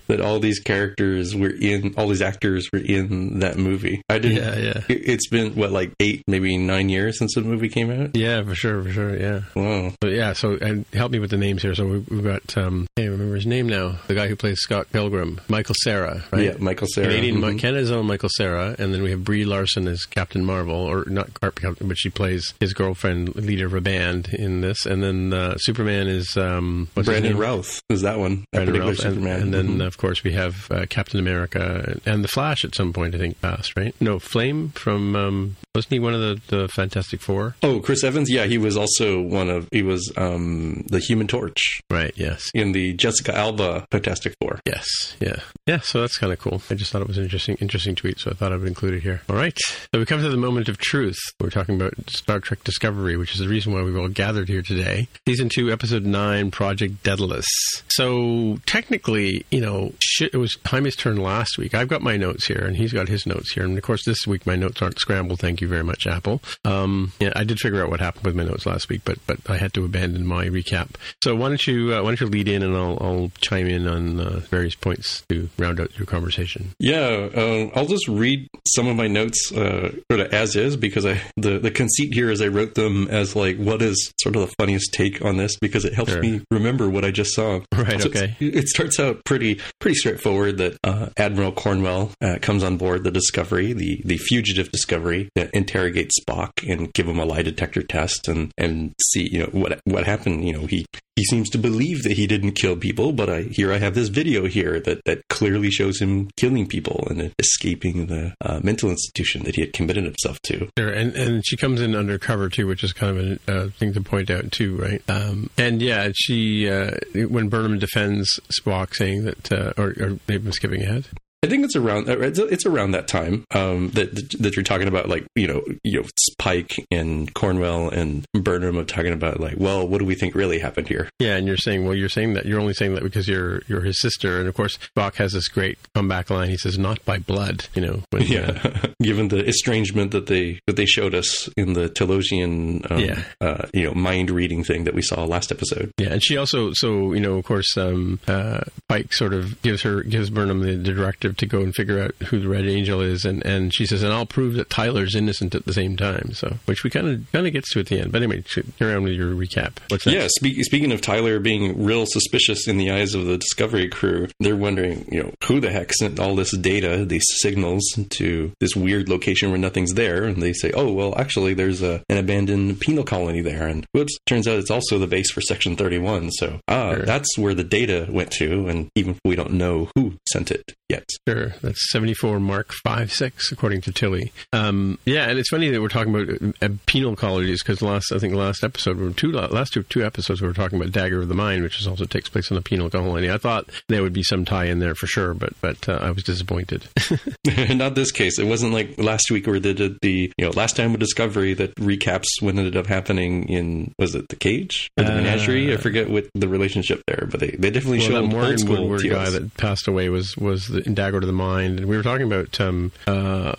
[laughs] that all these characters were in all these actors were in that movie. I didn't. Yeah, yeah. It's been what like eight, maybe nine years since the movie came out. Yeah, for sure, for sure. Yeah. Wow. But yeah, so and help me with the names here. So we've, we've got um, I can't remember his name now. The guy who plays Scott Pilgrim, Michael Cera, right? Yeah, Michael Cera. Canadian, mm-hmm. Canada's own Michael Cera, and then we have Brie Larson as Captain Marvel, or not Captain, but she plays his girlfriend, leader of a band in this, and then uh, Superman is um, Brandon Routh is that one. Brandon Routh, and, and, then mm-hmm. of course we have uh, Captain America America and the Flash at some point, I think, passed, right? No, Flame from um, wasn't he one of the, the Fantastic Four? Oh, Chris Evans. Yeah, he was also one of he was um, the Human Torch. Right. Yes. In the Jessica Alba Fantastic Four. Yes. Yeah. Yeah. So that's kind of cool. I just thought it was an interesting interesting tweet, so I thought I would include it here. All right. So we come to the moment of truth. We're talking about Star Trek Discovery, which is the reason why we've all gathered here today. Season two, episode nine, Project Daedalus. So technically, you know, shit, it was Jaime's turn last last week. I've got my notes here, and he's got his notes here. And of course, this week my notes aren't scrambled. Thank you very much, Apple. Um, yeah, I did figure out what happened with my notes last week, but but I had to abandon my recap. So why don't you uh, why don't you lead in, and I'll, I'll chime in on uh, various points to round out your conversation. Yeah, uh, I'll just read some of my notes uh, sort of as is because I the the conceit here is I wrote them as like what is sort of the funniest take on this because it helps sure. me remember what I just saw. Right. So okay. It starts out pretty pretty straightforward that uh, Admiral Cornwell uh, comes on board the Discovery, the, the fugitive Discovery, to interrogate Spock and give him a lie detector test and, and see, you know, what what happened. You know, he he seems to believe that he didn't kill people, but I here I have this video here that, that clearly shows him killing people and escaping the uh, mental institution that he had committed himself to. Sure, and and she comes in undercover too, which is kind of a uh, thing to point out too, right? Um, and yeah, she uh, when Burnham defends Spock, saying that, uh, or, or maybe I'm skipping ahead. I think it's around uh, it's around that time um, that that you're talking about, like you know, you know, Pike and Cornwell and Burnham are talking about like, well, what do we think really happened here? Yeah, and you're saying, well, you're saying that you're only saying that because you're you're his sister, and of course, Spock has this great comeback line. He says, "Not by blood," you know. When, yeah, uh, [laughs] given the estrangement that they that they showed us in the Talosian, um, yeah. Uh, you know, mind reading thing that we saw last episode. Yeah, and she also, so you know, of course, um, uh, Pike sort of gives her gives Burnham the, the directive to go and figure out who the Red Angel is, and, and she says, and I'll prove that Tyler's innocent at the same time. So, which we kind of kind of gets to at the end. But anyway, carry on with your recap. What's that? Yeah, speak, speaking of Tyler being real suspicious in the eyes of the Discovery crew, they're wondering, you know, who the heck sent all this data, these signals to this weird location where nothing's there, and they say, oh well, actually, there's a, an abandoned penal colony there, and whoops, turns out it's also the base for Section 31. So ah, sure. that's where the data went to, and even if we don't know who sent it yet. Sure, that's 74 Mark 5 6, according to Tilly. Um, yeah, and it's funny that we're talking about uh, penal colonies because last, I think the last episode, two last two, two episodes, we were talking about Dagger of the Mind, which also takes place in a penal colony. I thought there would be some tie in there for sure, but but uh, I was disappointed. [laughs] [laughs] Not this case. It wasn't like last week where they did the you know last time with Discovery that recaps what ended up happening in was it the cage or the uh, menagerie? I forget what the relationship there, but they, they definitely well, showed that Morgan Woodward guy that passed away was was the, in Dagger to the Mind, and we were talking about um, uh,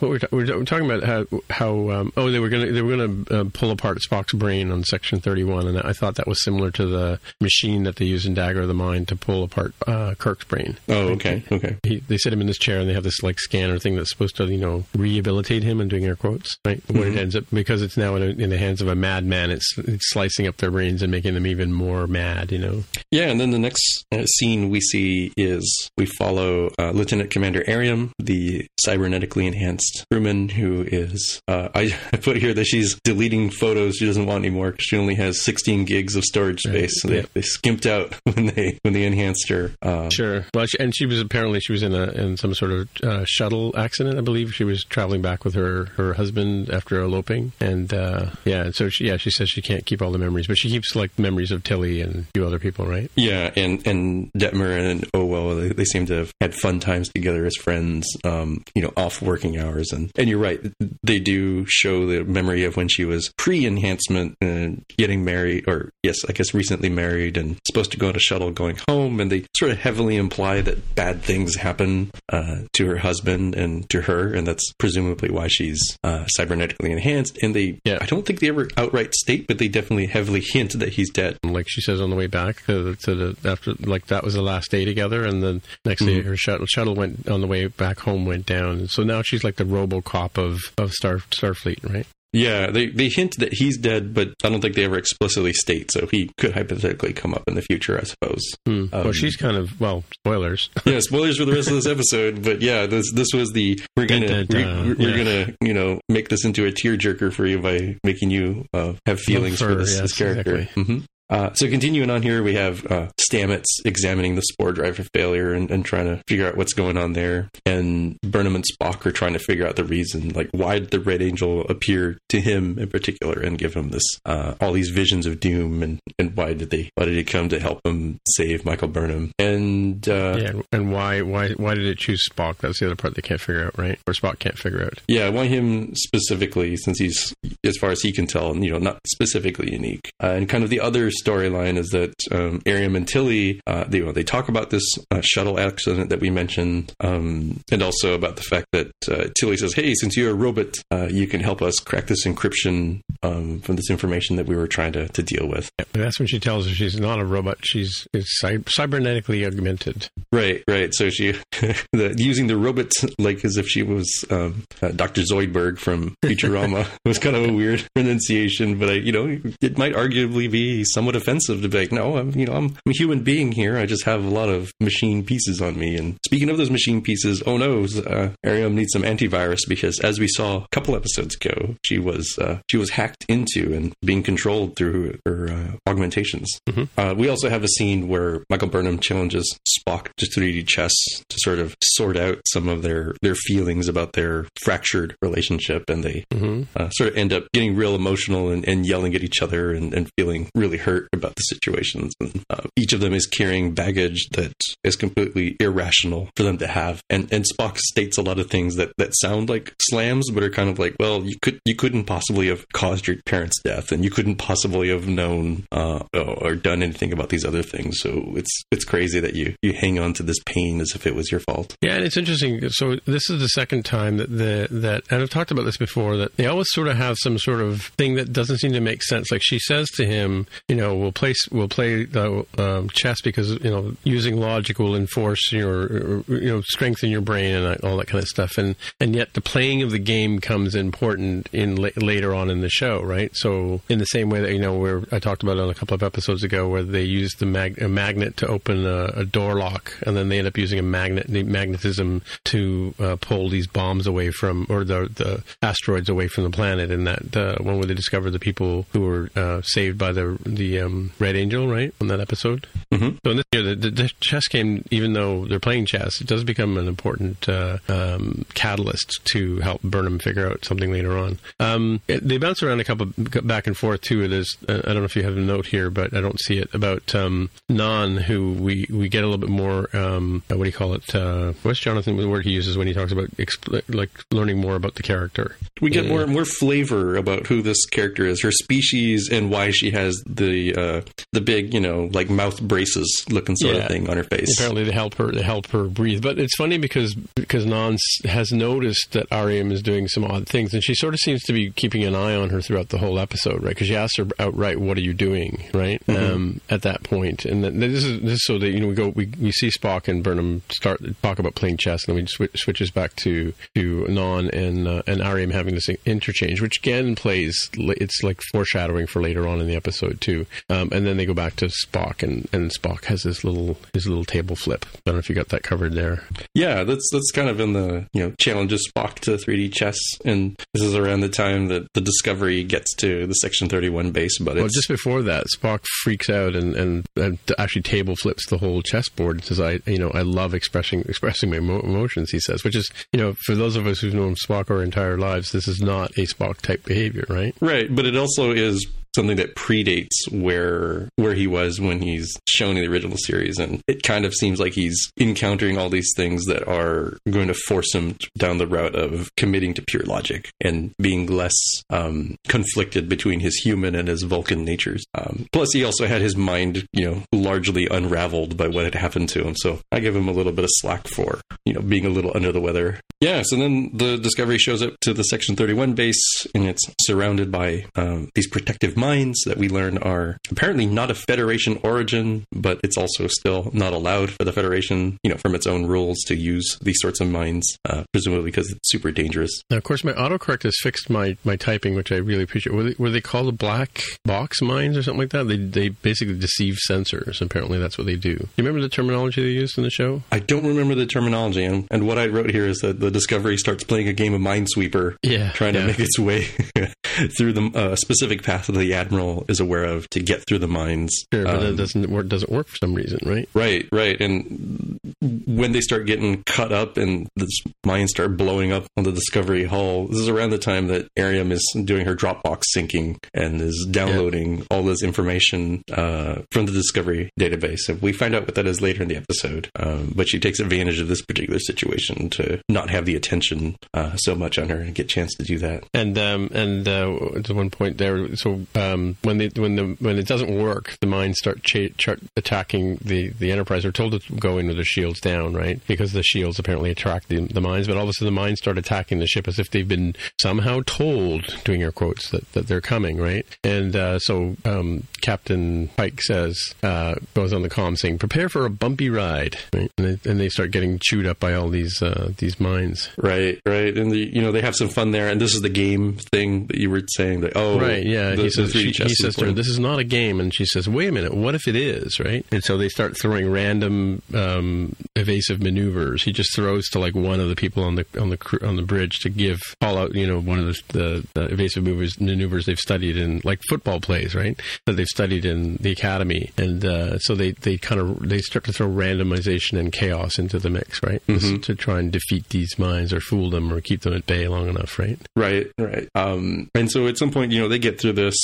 what were we, ta- we were talking about how how um, oh they were gonna they were gonna uh, pull apart Spock's brain on Section Thirty One, and I thought that was similar to the machine that they use in Dagger of the Mind to pull apart uh, Kirk's brain. Oh, okay, okay. He, they sit him in this chair, and they have this like scanner thing that's supposed to you know rehabilitate him, and doing air quotes, right? Mm-hmm. When it ends up because it's now in, a, in the hands of a madman, it's, it's slicing up their brains and making them even more mad, you know. Yeah, and then the next uh, scene we see is we follow uh, Lieutenant Commander Airiam, the cybernetically enhanced crewman who is. Uh, I, [laughs] I, put here that she's deleting photos she doesn't want anymore because she only has 16 gigs of storage space. So they, they, skimped out [laughs] when they when they enhanced her. Uh, sure. Well, she, and she was apparently she was in a in some sort of uh, shuttle accident. I believe she was traveling back with her her husband after eloping, and uh, yeah, so she, yeah, she says she can't keep all the memories, but she keeps like memories of Tilly and a few other people, right? Yeah, and and Detmer and oh well, they, they seem to have had fun times together as friends, um, you know, off working hours. And, and you're right, they do show the memory of when she was pre enhancement and getting married, or yes, I guess recently married and supposed to go on a shuttle going home. And they sort of heavily imply that bad things happen uh, to her husband and to her. And that's presumably why she's uh, cybernetically enhanced. And they, yeah. I don't think they ever outright state, but they definitely heavily hint that he's dead. Like she says on the way back to, to the, after, like that was the last day together. And then next mm-hmm. day her shuttle, shuttle went on the way back home went down. So now she's like the RoboCop of of Star Starfleet, right? Yeah, they they hint that he's dead, but I don't think they ever explicitly state. So he could hypothetically come up in the future, I suppose. Hmm. Um, well, she's kind of well, spoilers. [laughs] yeah, spoilers for the rest of this episode. But yeah, this this was the we're gonna we, are yeah. gonna you know make this into a tearjerker for you by making you uh, have feelings for, for this, yes, this character. Exactly. Mm-hmm. Uh, so continuing on here, we have uh, Stamets examining the spore drive for failure and, and, trying to figure out what's going on there. And Burnham and Spock are trying to figure out the reason, like why did the Red Angel appear to him in particular and give him this uh, all these visions of doom, and, and why did they why did he come to help him save Michael Burnham? And uh, yeah, and why why why did it choose Spock? That's the other part they can't figure out, right? Or Spock can't figure out. Yeah, why him specifically, since he's as far as he can tell, you know, not specifically unique. Uh, and kind of the other storyline is that um, and Tilly, uh, they, they talk about this uh, shuttle accident that we mentioned, um, and also about the fact that uh, Tilly says, "Hey, since you're a robot, uh, you can help us crack this encryption um, from this information that we were trying to, to deal with." That's when she tells her she's not a robot; she's is cybernetically augmented. Right, right. So she [laughs] the, using the robot like as if she was um, uh, Dr. Zoidberg from Futurama [laughs] was kind of a weird [laughs] pronunciation, but I, you know, it might arguably be somewhat offensive to be like, no, I'm, you know, I'm, I'm, a human being here. I just have a lot of machine pieces on me. And speaking of those machine pieces, oh no, uh, Airiam needs some antivirus because as we saw a couple episodes ago, she was uh, she was hacked into and being controlled through her uh, augmentations. Mm-hmm. Uh, we also have a scene where Michael Burnham challenges Spock to 3D chess to sort of sort out some of their their feelings about their fractured relationship, and they mm-hmm. Uh, sort of end up getting real emotional and, and yelling at each other and, and feeling really hurt hurt about the situations. And uh, each of them is carrying baggage that is completely irrational for them to have. And and Spock states a lot of things that that sound like slams, but are kind of like, well, you could you couldn't possibly have caused your parents' death, and you couldn't possibly have known uh, or done anything about these other things. So it's it's crazy that you you hang on to this pain as if it was your fault. Yeah, and it's interesting. So this is the second time that the that and I've talked about this before that they always sort of have some sort of thing that doesn't seem to make sense. Like she says to him, you know, we'll play we'll play the um, chess because you know using logic will enforce your you know strengthen your brain and all that kind of stuff. And and yet the playing of the game comes important in la- later on in the show, right? So in the same way that you know where I talked about on a couple of episodes ago, where they use the mag- a magnet to open a, a door lock, and then they end up using a magnet magnetism to uh, pull these bombs away from or the the asteroids away from the planet. And that uh, one where they discover the people who were uh, saved by the the um, Red Angel, right? On that episode. Mm-hmm. So in this year, the, the, the, chess game, even though they're playing chess, it does become an important uh, um, catalyst to help Burnham figure out something later on. Um, it, they bounce around a couple back and forth too. There's uh, I don't know if you have a note here, but I don't see it about um, Nhan, who we we get a little bit more um, uh, what do you call it? Uh, what's Jonathan the word he uses when he talks about expl- like learning more about the character? We get more more flavor about who this character is, her species, and why she has the uh, the big you know like mouth braces looking sort yeah. of thing on her face. Apparently, to help her to help her breathe. But it's funny because because Nhan has noticed that Airiam is doing some odd things, and she sort of seems to be keeping an eye on her throughout the whole episode, right? Because she asks her outright, "What are you doing?" Right mm-hmm. um, at that point. and this is this is so that you know we go we, we see Spock and Burnham start talk about playing chess, and then we sw- switches back to to Nhan and uh, and Airiam having this interchange, which again plays it's like foreshadowing for later on in the episode too. Um, and then they go back to Spock, and, and Spock has this little his little table flip. I don't know if you got that covered there. Yeah, that's that's kind of in the you know challenges Spock to 3D chess, and this is around the time that the Discovery gets to the Section 31 base. But well, just before that, Spock freaks out and, and, and actually table flips the whole chessboard and says, "I you know I love expressing [laughs] expressing my emotions." He says, which is you know for those of us who've known Spock our entire lives, this is not a Spock type behavior, right? Right, but it also is something that predates where where he was when he's shown in the original series and it kind of seems like he's encountering all these things that are going to force him down the route of committing to pure logic and being less um, conflicted between his human and his Vulcan natures. Um, plus, he also had his mind, you know, largely unraveled by what had happened to him. So I give him a little bit of slack for, you know, being a little under the weather. Yeah. So then the Discovery shows up to the Section 31 base and it's surrounded by um, these protective mines that we learn are apparently not of Federation origin, but it's also still not allowed for the Federation, you know, from its own rules to use these sorts of mines, uh, presumably because it's super dangerous. Now, of course, my autocorrect has fixed my, my typing, which I really appreciate. Were they, were they called the black box mines or something like that? They, they basically deceive sensors. Apparently, that's what they do. do. You remember the terminology they used in the show? I don't remember the terminology. And, and what I wrote here is that the Discovery starts playing a game of Minesweeper, yeah, trying yeah. to make its way [laughs] through the uh, specific path of the admiral is aware of to get through the mines. Sure, but um, it doesn't work. Doesn't work for some reason, right? Right, right. And when they start getting cut up and the mines start blowing up on the Discovery hull, this is around the time that Airiam is doing her Dropbox syncing and is downloading yeah. all this information uh, from the Discovery database. And we find out what that is later in the episode. Um, but she takes advantage of this particular situation to not have the attention uh, so much on her and get a chance to do that. And um, and uh, to one point there, so um, when they when the when it doesn't work, the mines start cha- attacking the the Enterprise. They're told to go in with the shields down, right? Because the shields apparently attract the, the mines. But all of a sudden, the mines start attacking the ship as if they've been somehow told, doing air quotes, that, that they're coming, right? And uh, so um, Captain Pike says, uh, goes on the comm saying, "Prepare for a bumpy ride," right? And they, and they start getting chewed up by all these uh, these mines. Right, right. And the, you know they have some fun there. And this is the game thing that you were saying that oh right, yeah. The, he says she, he says to her, "This is not a game," and she says, "Wait a minute, what if it is?" Right? And so they start throwing random um, evasive maneuvers. He just throws to like one of the people on the on the on the bridge to give call out, you know, one of the, the, the evasive maneuvers, maneuvers they've studied in like football plays, right? That they've studied in the academy, and uh, so they they kind of they start to throw randomization and chaos into the mix, right? Mm-hmm. To try and defeat these minds or fool them or keep them at bay long enough, right? Right, right. Um, and so at some point, you know, they get through this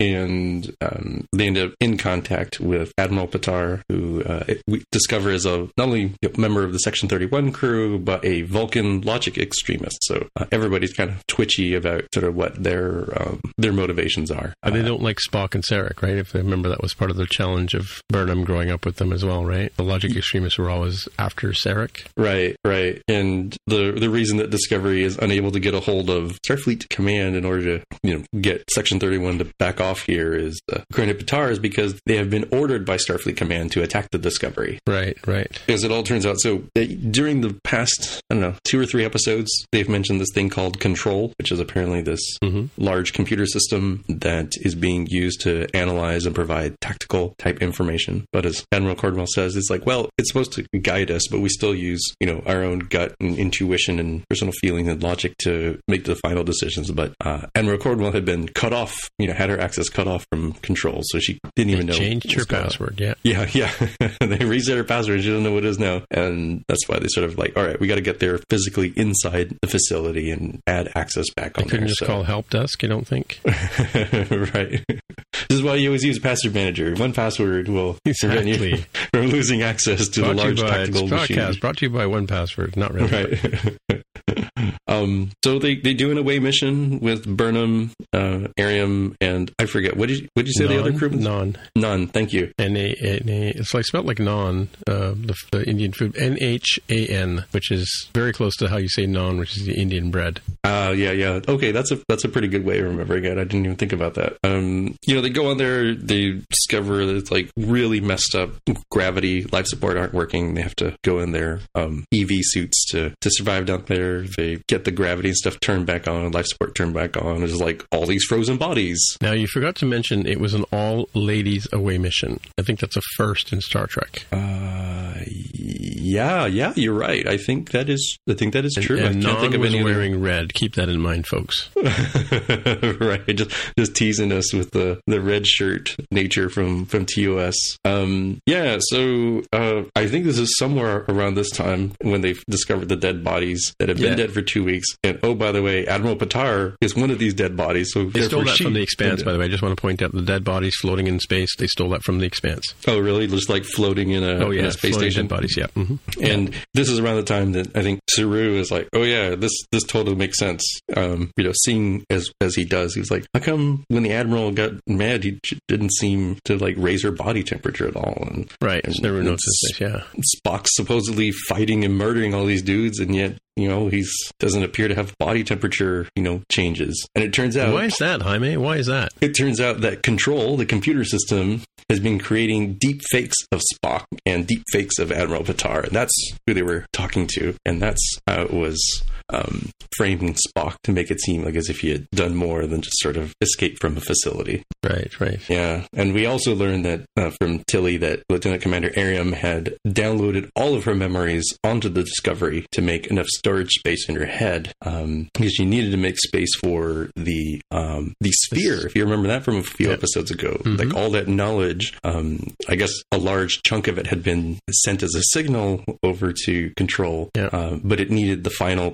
and um, they end up in contact with Admiral Patar, who uh, we discover is a not only a member of the Section 31 crew, but a Vulcan logic extremist. So uh, everybody's kind of twitchy about sort of what their um, their motivations are. But they don't like Spock and Sarek, right? If they remember, that was part of the challenge of Burnham growing up with them as well, right? The logic extremists were always after Sarek. Right, right. And the the reason that Discovery is unable to get a hold of Starfleet Command in order to you know get Section 31 to back off here is uh, according to because they have been ordered by Starfleet Command to attack the Discovery. Right, right. As it all turns out, so uh, during the past I don't know two or three episodes, they've mentioned this thing called Control, which is apparently this mm-hmm. large computer system that is being used to analyze and provide tactical type information. But as Admiral Cornwell says, it's like, well, it's supposed to guide us, but we still use you know our own gut and intuition and personal feeling and logic to make the final decisions. But uh, Admiral Cornwell had been cut off, you know, had her access cut off from Control, so she didn't even know. Changed her password. Yeah, yeah, [laughs] yeah. [laughs] they reset her password. She doesn't know what it is now, and that's why they sort of like, all right, we got to get there physically inside the facility and add access back on. They couldn't there, just so. call help desk. You don't think? [laughs] right. This is why you always use a password manager. 1Password will exactly. prevent you from losing access to brought the large tactical machine. Brought to you by 1Password. Not really. Right. Um, so they, they do an away mission with Burnham, uh, Airiam, and I forget what did you, what did you say non, the other crew? Non, non. Thank you. N a n a. It's like spelled like non, uh, the, the, Indian food. N h a n, which is very close to how you say non, which is the Indian bread. Uh, yeah, yeah. Okay, that's a that's a pretty good way of remembering it. I didn't even think about that. Um, you know, they go on there, they discover that it's like really messed up. Gravity, life support aren't working. They have to go in their um, EV suits to to survive down there. They get the gravity and stuff turned back on, life support turned back on. There's like all these frozen bodies. Now you forgot to mention it was an all ladies away mission. I think that's a first in Star Trek. Uh, yeah, yeah, you're right. I think that is. I think that is true. And, I can't think of any wearing other... red. Keep that in mind, folks. [laughs] right, just just teasing us with the the red shirt nature from from TOS. Um, yeah, so uh, I think this is somewhere around this time when they discovered the dead bodies that have been yeah. dead for two weeks. And oh, by the way, Admiral Patar is one of these dead bodies. So they stole that from the Expanse. By the way, I just want to point out the dead bodies floating in space. They stole that from the Expanse. Oh, really? Just like floating in a, oh, yeah, in a space station. Dead bodies. Yeah. Mm-hmm. And this is around the time that I think Saru is like, oh yeah, this this totally makes sense. Um, you know, seeing as as he does, he's like, how come when the admiral got mad, he didn't seem to like raise her body temperature at all? And right, and, never noticed this. Yeah, Spock's supposedly fighting and murdering all these dudes, and yet you know, he's doesn't appear to have body temperature, you know, changes. And it turns out Why is that, Jaime? Why is that? It turns out that Control, the computer system, has been creating deep fakes of Spock and deep fakes of Admiral Patar. And that's who they were talking to. And that's how it was um, framing Spock to make it seem like as if he had done more than just sort of escape from a facility. Right, right. Yeah. And we also learned that uh, from Tilly that Lieutenant Commander Airiam had downloaded all of her memories onto the Discovery to make enough storage space in her head um, because she needed to make space for the um, the sphere. If you remember that from a few yeah. episodes ago, mm-hmm. like all that knowledge, um, I guess a large chunk of it had been sent as a signal over to Control, yeah. uh, but it needed the final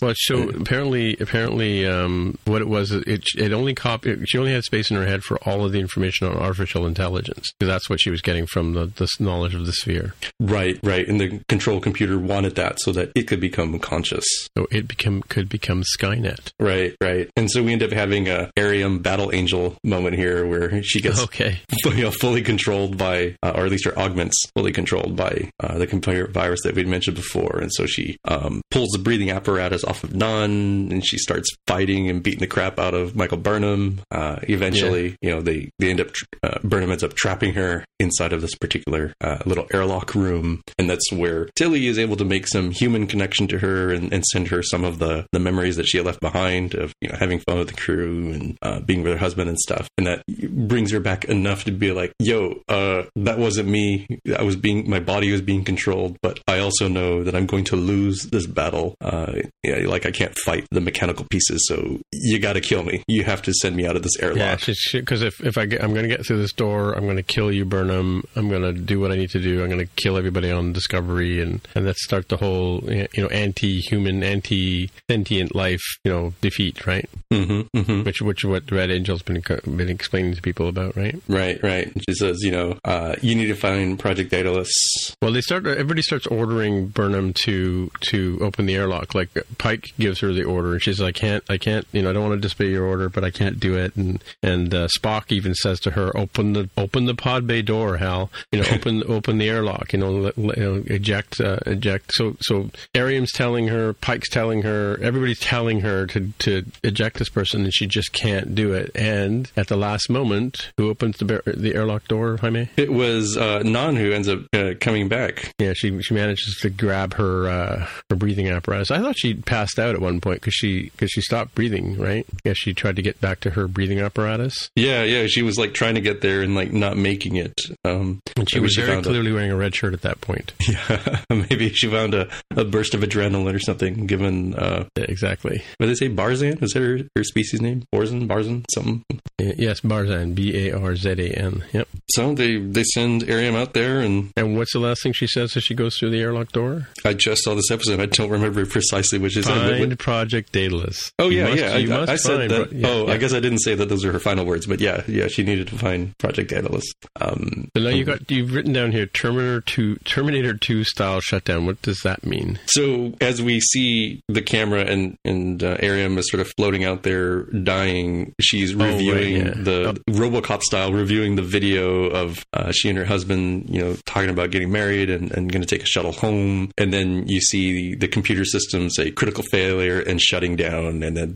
Well, so apparently, apparently, um, what it was, it it only copied. She only had space in her head for all of the information on artificial intelligence because that's what she was getting from the, the knowledge of the sphere. Right, right, and the control computer wanted that so that it could become conscious. So it become could become Skynet. Right, right. And so we end up having a Airiam Battle Angel moment here where she gets okay, [laughs] you know, fully controlled by, uh, or at least her augments fully controlled by uh, the computer virus that we'd mentioned before, and so she um, pulls the breathing apparatus apparatus off of Nhan, and she starts fighting and beating the crap out of Michael Burnham. Uh, eventually, yeah. you know, they they end up uh, Burnham ends up trapping her inside of this particular uh, little airlock room, and that's where Tilly is able to make some human connection to her and, and send her some of the the memories that she had left behind of you know having fun with the crew and uh, being with her husband and stuff, and that brings her back enough to be like, "Yo, uh, that wasn't me. I was being my body was being controlled, but I also know that I'm going to lose this battle. Uh, yeah, like I can't fight the mechanical pieces, so you got to kill me. You have to send me out of this airlock. Yeah, because if if I get, I'm going to get through this door, I'm going to kill you, Burnham. I'm going to do what I need to do. I'm going to kill everybody on Discovery, and and let's start the whole you know anti-human, anti-sentient life you know defeat, right? Mm-hmm, mm-hmm. Which which what Red Angel's been been explaining to people about, right? Right, right. She says, you know, uh, you need to find Project Daedalus. Well, they start. Everybody starts ordering Burnham to to open the airlock. Like Pike gives her the order, and she's like, "I can't, I can't. You know, I don't want to disobey your order, but I can't do it." And and uh, Spock even says to her, "Open the open the pod bay door, Hal. You know, open [laughs] open the airlock. You know, let, let, you know eject uh, eject." So so Airiam's telling her, Pike's telling her, everybody's telling her to to eject this person, and she just can't do it. And at the last moment, who opens the the airlock door, Jaime? It was uh, Nhan who ends up uh, coming back. Yeah, she she manages to grab her uh, her breathing apparatus. I thought she passed out at one point because she because she stopped breathing. Right? Yeah, she tried to get back to her breathing apparatus. Yeah, yeah, she was like trying to get there and like not making it. Um, and she was she very clearly a, wearing a red shirt at that point. [laughs] Yeah, maybe she found a, a burst of adrenaline or something. Given uh, yeah, exactly. What did they say? Barzan? Is that her, her species name? Barzan? Barzan? Something? Yes, Barzan. B A R Z A N. Yep. So they they send Airiam out there, and and what's the last thing she says as she goes through the airlock door? I just saw this episode. I don't remember precisely which is. Find it. Project Daedalus. Oh yeah, must, yeah. I, I said that. Yeah, oh, yeah. I guess I didn't say that those are her final words, but yeah, yeah. She needed to find Project Daedalus. Um, so now you got you've written down here Terminator two Terminator two style shutdown. What does that mean? So as we see the camera and and uh, Airiam is sort of floating out there dying, she's reviewing oh, right, yeah. the oh. RoboCop style, reviewing the video of uh, she and her husband, you know, talking about getting married and, and going to take a shuttle home, and then you see the, the computer system say critical failure and shutting down, and then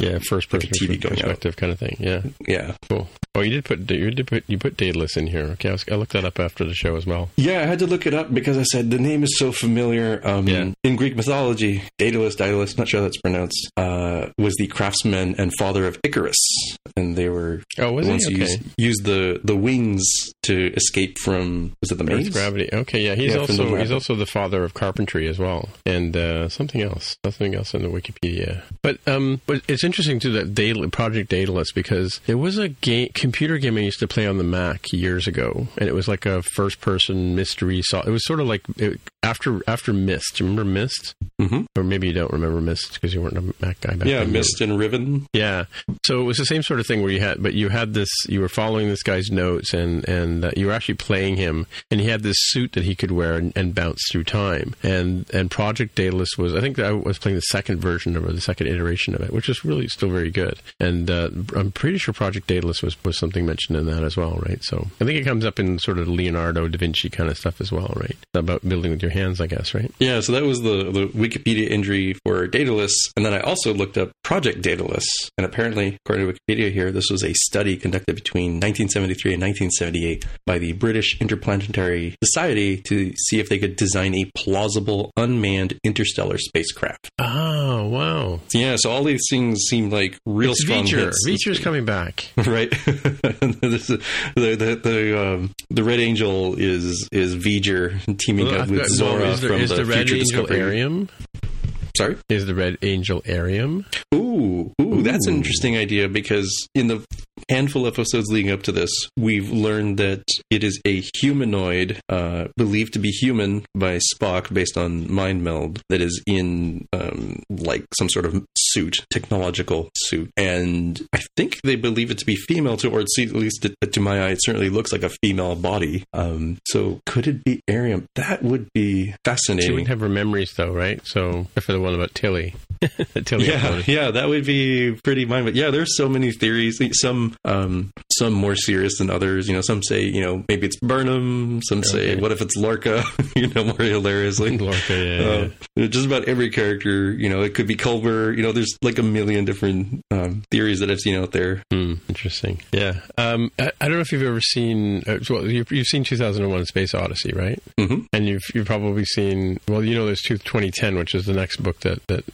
yeah, first person TV going perspective out. kind of thing. Yeah, yeah, cool. Oh, you did put you did put you put Daedalus in here. Okay, I, was, I, looked that up after the show as well. Yeah, I had to look it up because I said the name is so familiar. Um, yeah. In Greek mythology, Daedalus, Daedalus, not sure how that's pronounced, uh, was the craftsman and father of Icarus, and they were oh, was the ones he? Okay. Used, used the the wings to escape from was it the Earth's gravity? Okay, yeah, he's yeah, also he's also the father of carpentry as well, and uh, something else, nothing else in the Wikipedia. But um, but it's interesting too that Daedalus, Project Daedalus because there was a game computer game I used to play on the Mac years ago, and it was like a first person mystery. So It was sort of like it, after after you remember Myst? Mm-hmm. Or maybe you don't remember Myst because you weren't a Mac guy back yeah, then. Yeah, Myst and Riven. Yeah. So it was the same sort of thing where you had, but you had this. You were following this guy's notes, and and uh, you were actually playing him, and he had this suit that he could wear and, and bounce through time. And and Project Daedalus was, I think I was playing the second version of it, the second iteration of it, which is really still very good. And uh, I'm pretty sure Project Daedalus was was something mentioned in that as well, right? So I think it comes up in sort of Leonardo da Vinci kind of stuff as well, right? About building with your hands, I guess, right? Yeah. So that was the the Wikipedia entry for Daedalus, and then I also looked up Project Daedalus, and apparently, according to Wikipedia here, this was a study conducted between 1973 and 1978 by the British Interplanetary Society to see if they could design a plausible unmanned interstellar spacecraft. Oh, wow. Yeah, so all these things seem like real it's strong V'ger. hits. Coming back. [laughs] right. [laughs] the, the, the, um, the Red Angel is, is V'ger teaming well, up with Zora well, there, from the, the Red Angel Discovery. Airiam? Sorry? Is the Red Angel Airiam? Ooh, ooh, that's an interesting idea because in the handful of episodes leading up to this, we've learned that it is a humanoid, uh, believed to be human by Spock based on mind meld, that is in um, like some sort of suit, technological suit. And I think they believe it to be female, too, or at least to, my eye, it certainly looks like a female body. Um, so could it be Airiam? That would be fascinating. She wouldn't have her memories, though, right? So, for the one about Tilly. [laughs] Tilly yeah, yeah, that would be pretty mind. But yeah, there's so many theories. Some um, some more serious than others. You know, some say you know maybe it's Burnham. Some say what if it's Lorca? [laughs] you know, more hilariously. Lorca, yeah, uh, Just about every character. You know, it could be Culber. You know, there's like a million different um, theories that I've seen out there. Hmm, interesting. Yeah. Um, I, I, don't know if you've ever seen. Uh, well, you've, you've, seen 2001: Space Odyssey, right? Mm-hmm. And you've you've probably seen. Well, you know, there's 2010, which is the next book that that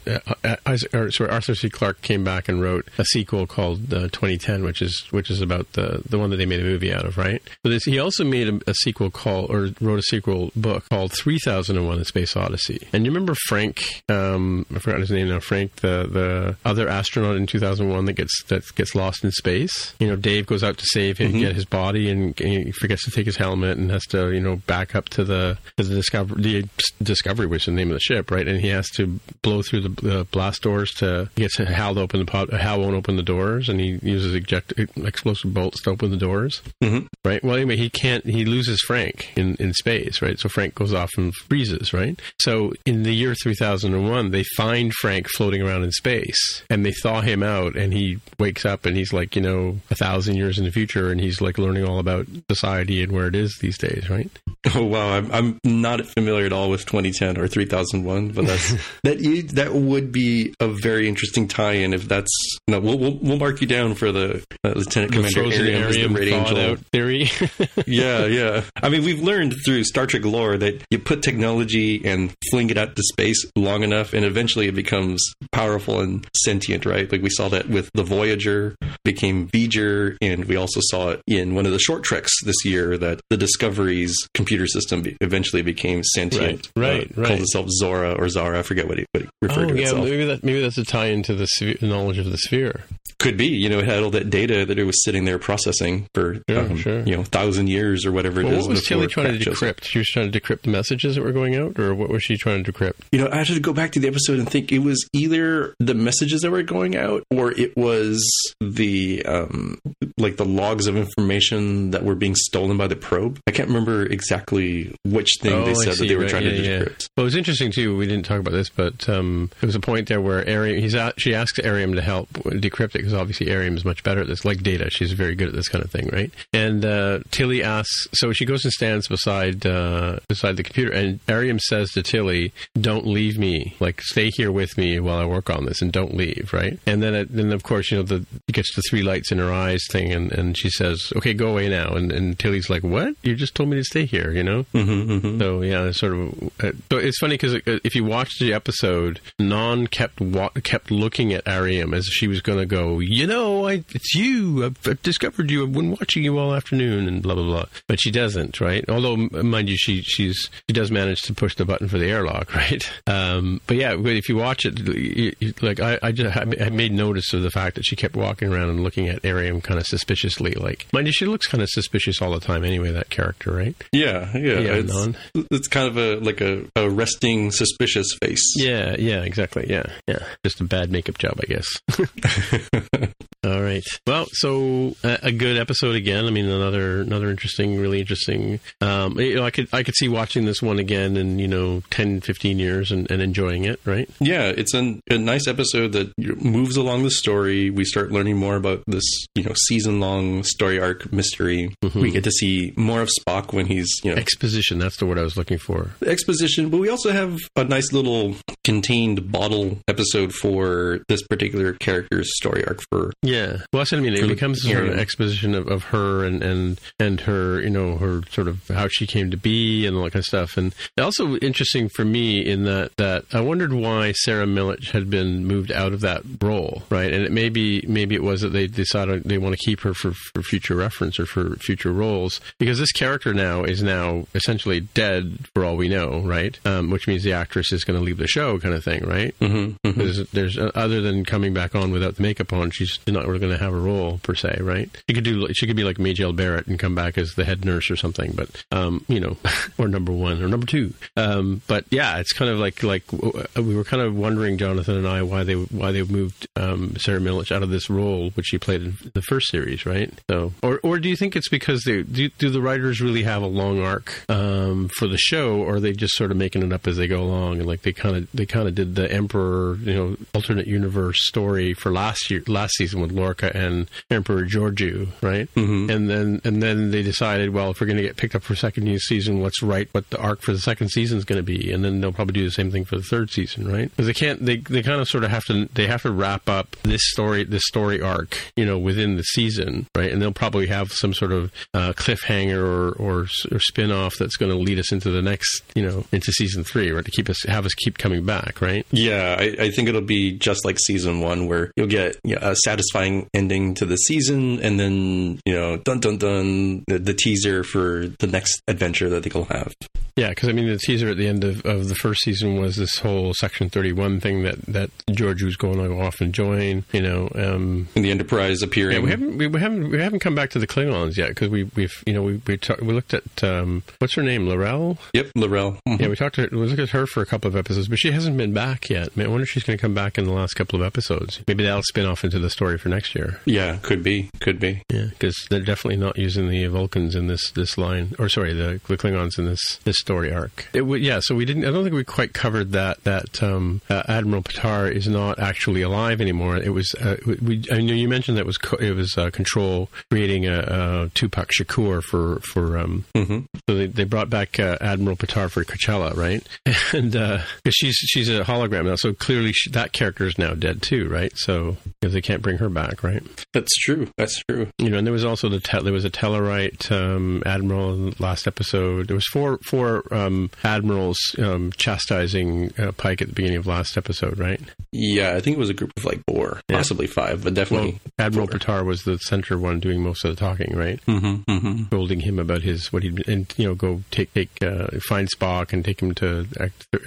uh, uh sorry, Arthur C. Clarke came back and wrote a sequel called uh, 2010, which is which is about the the one that they made a movie out of, right? But this, he also made a, a, sequel called or wrote a sequel book called 3001: A Space Odyssey. And you remember Frank? Um, I forgot his name now. Frank, the the other astronaut in 2001 that gets that gets lost in space. You know, Dave goes out to save him, mm-hmm. get his body, and he forgets to take his helmet and has to you know back up to the to the discovery the discovery, which is the name of the ship, right? And he has to blow through the, the blast doors to he gets Hal to open the pod. Hal won't open the doors, and he uses eject explosive bolts to open the doors. Mm-hmm. Right. Well, anyway, he can't. He loses Frank in in space. Right. So Frank goes off and freezes. Right. So in the year 3001, they find Frank floating around in space, and they thaw him out, and he wakes up, and he's like, you know, a thousand years in the future, and he's like learning all about society and where it is these days. Right. [laughs] Oh wow, I'm, I'm not familiar at all with 2010 or 3001, but that's [laughs] that that would be a very interesting tie-in if that's no. We'll we'll, we'll mark you down for the uh, Lieutenant the Commander Airiam, the Red Angel theory. [laughs] yeah, yeah. I mean, we've learned through Star Trek lore that you put technology and fling it out to space long enough, and eventually it becomes powerful and sentient. Right? Like we saw that with the Voyager became V'Ger, and we also saw it in one of the short treks this year that the Discovery's computer system eventually became sentient. Right, right. Uh, right. Called itself Zora or Zara. I forget what it, what it referred oh, to yeah, itself. Maybe that maybe that's a tie into the sphere, knowledge of the sphere. Could be, you know, it had all that data that it was sitting there processing for, yeah, um, sure. you know, thousand years or whatever well, it is. What was Tilly trying to decrypt? She was trying to decrypt the messages that were going out, or what was she trying to decrypt? You know, I had to go back to the episode and think it was either the messages that were going out, or it was the um, like the logs of information that were being stolen by the probe. I can't remember exactly which thing oh, they said that they were right. trying yeah, to yeah. decrypt. Well, it was interesting too. We didn't talk about this, but um, there was a point there where Airiam, he's at, she asks Airiam to help decrypt it because obviously Airiam is much better at this, like Data. She's very good at this kind of thing, right? And uh, Tilly asks, so she goes and stands beside uh, beside the computer, and Airiam says to Tilly, "Don't leave me. Like, stay here with me while I work on this, and don't leave." Right? And then, it, then of course, you know, the gets the three lights in her eyes thing, and, and she says, "Okay, go away now." And, and Tilly's like, "What? You just told me to stay here," you know? Mm-hmm, mm-hmm. So yeah, it's sort of. Uh, so it's funny because if you watch the episode, Nhan kept wa- kept looking at Airiam as if she was going to go. You know, I, it's you. I've, I've, discovered you. I've been watching you all afternoon, and blah blah blah. But she doesn't, right? Although, mind you, she she's she does manage to push the button for the airlock, [laughs] right? Um, but yeah, if you watch it, like I, I just I made notice of the fact that she kept walking around and looking at Airiam kind of suspiciously. Like, mind you, she looks kind of suspicious all the time anyway. That character, right? Yeah, yeah. yeah it's, non. it's kind of a like a, a resting, suspicious face. Yeah, yeah, exactly. Yeah, yeah. Just a bad makeup job, I guess. [laughs] All right. Well, so uh, a good episode again. I mean, another another interesting, really interesting. Um, you know, I could I could see watching this one again in you know 10, 15 years and, and enjoying it. Right? Yeah, it's an, a nice episode that moves along the story. We start learning more about this you know season long story arc mystery. Mm-hmm. We get to see more of Spock when he's you know exposition. That's the word I was looking for. Exposition, but we also have a nice little contained bottle episode for this particular character's story arc for yeah. Well, that's what I mean. It becomes sort of an exposition of, of her and, and and her, you know, her sort of how she came to be and all that kind of stuff. And also interesting for me in that that I wondered why Sara Mitich had been moved out of that role, right? And it maybe maybe it was that they decided they want to keep her for, for future reference or for future roles because this character now is now essentially dead for all we know, right? Um, which means the actress is going to leave the show, kind of thing, right? Mm-hmm, mm-hmm. There's, there's uh, other than coming back on without the makeup on, she's not really going to have a role per se, right? She could do she could be like Majel Barrett and come back as the head nurse or something, but um, you know, [laughs] or number one or number two. Um, but yeah, it's kind of like like we were kind of wondering, Jonathan and I, why they why they moved um, Sara Mitich out of this role which she played in the first series, right? So, or or do you think it's because they do, do the writers really have a long arc um, for the show, or are they just sort of making it up as they go along, and like they kind of they kind of did the Emperor, you know, alternate universe story for last year last season with Lorca and Emperor Georgiou right? Mm-hmm. And then and then they decided, well, if we're going to get picked up for a second season, let's write what the arc for the second season is going to be, and then they'll probably do the same thing for the third season, right? Because they can't, they they kind of sort of have to they have to wrap up this story this story arc, you know, within the season, right? And they'll probably have some sort of uh, cliffhanger or, or or spin off that's going to lead us into the next, you know, into season three, right? To keep us have us keep coming back, right? Yeah, I, I think it'll be just like season one, where you'll get you know, a satisfying ending to the season, and then you know, dun dun dun, the, the teaser for the next adventure that they'll have. Yeah, because I mean, the teaser at the end of, of the first season was this whole Section Thirty One thing that that George was going to go off and join. You know, um, and the Enterprise appearing. Yeah, we haven't we, we haven't we haven't come back to the Klingons yet because we we've you know we we, ta- we looked at um, what's her name, L'Rell. Yep, L'Rell. Mm-hmm. Yeah, we talked to we looked at her for a couple of episodes, but she hasn't been back yet. I wonder if she's going to come back in the last couple of episodes. Maybe that'll spin off into the story for next year. Yeah, could be, could be. Yeah, because they're definitely not using the Vulcans in this this line, or sorry, the, the Klingons in this this story arc. It, yeah, so we didn't. I don't think we quite covered that. That um, uh, Admiral Patar is not actually alive anymore. It was. Uh, we, I know you mentioned that it was co- it was uh, Control creating a, a Tupac Shakur for for. Um, mm-hmm. So they, they brought back uh, Admiral Patar for K'Challa, right? [laughs] And because uh, she's she's a hologram now, so clearly she, that character is now dead too, right? So because they can't bring her back, right? That's true. That's true. You know, and there was also the te- there was a Tellarite um, admiral in the last episode. There was four four um, admirals um, chastising uh, Pike at the beginning of last episode, right? Yeah, I think it was a group of like four, yeah. possibly five, but definitely well, Admiral four. Patar was the center one doing most of the talking, right? Mm-hmm, mm-hmm. Holding him about his what he'd and you know go take take uh, find Spock and take him to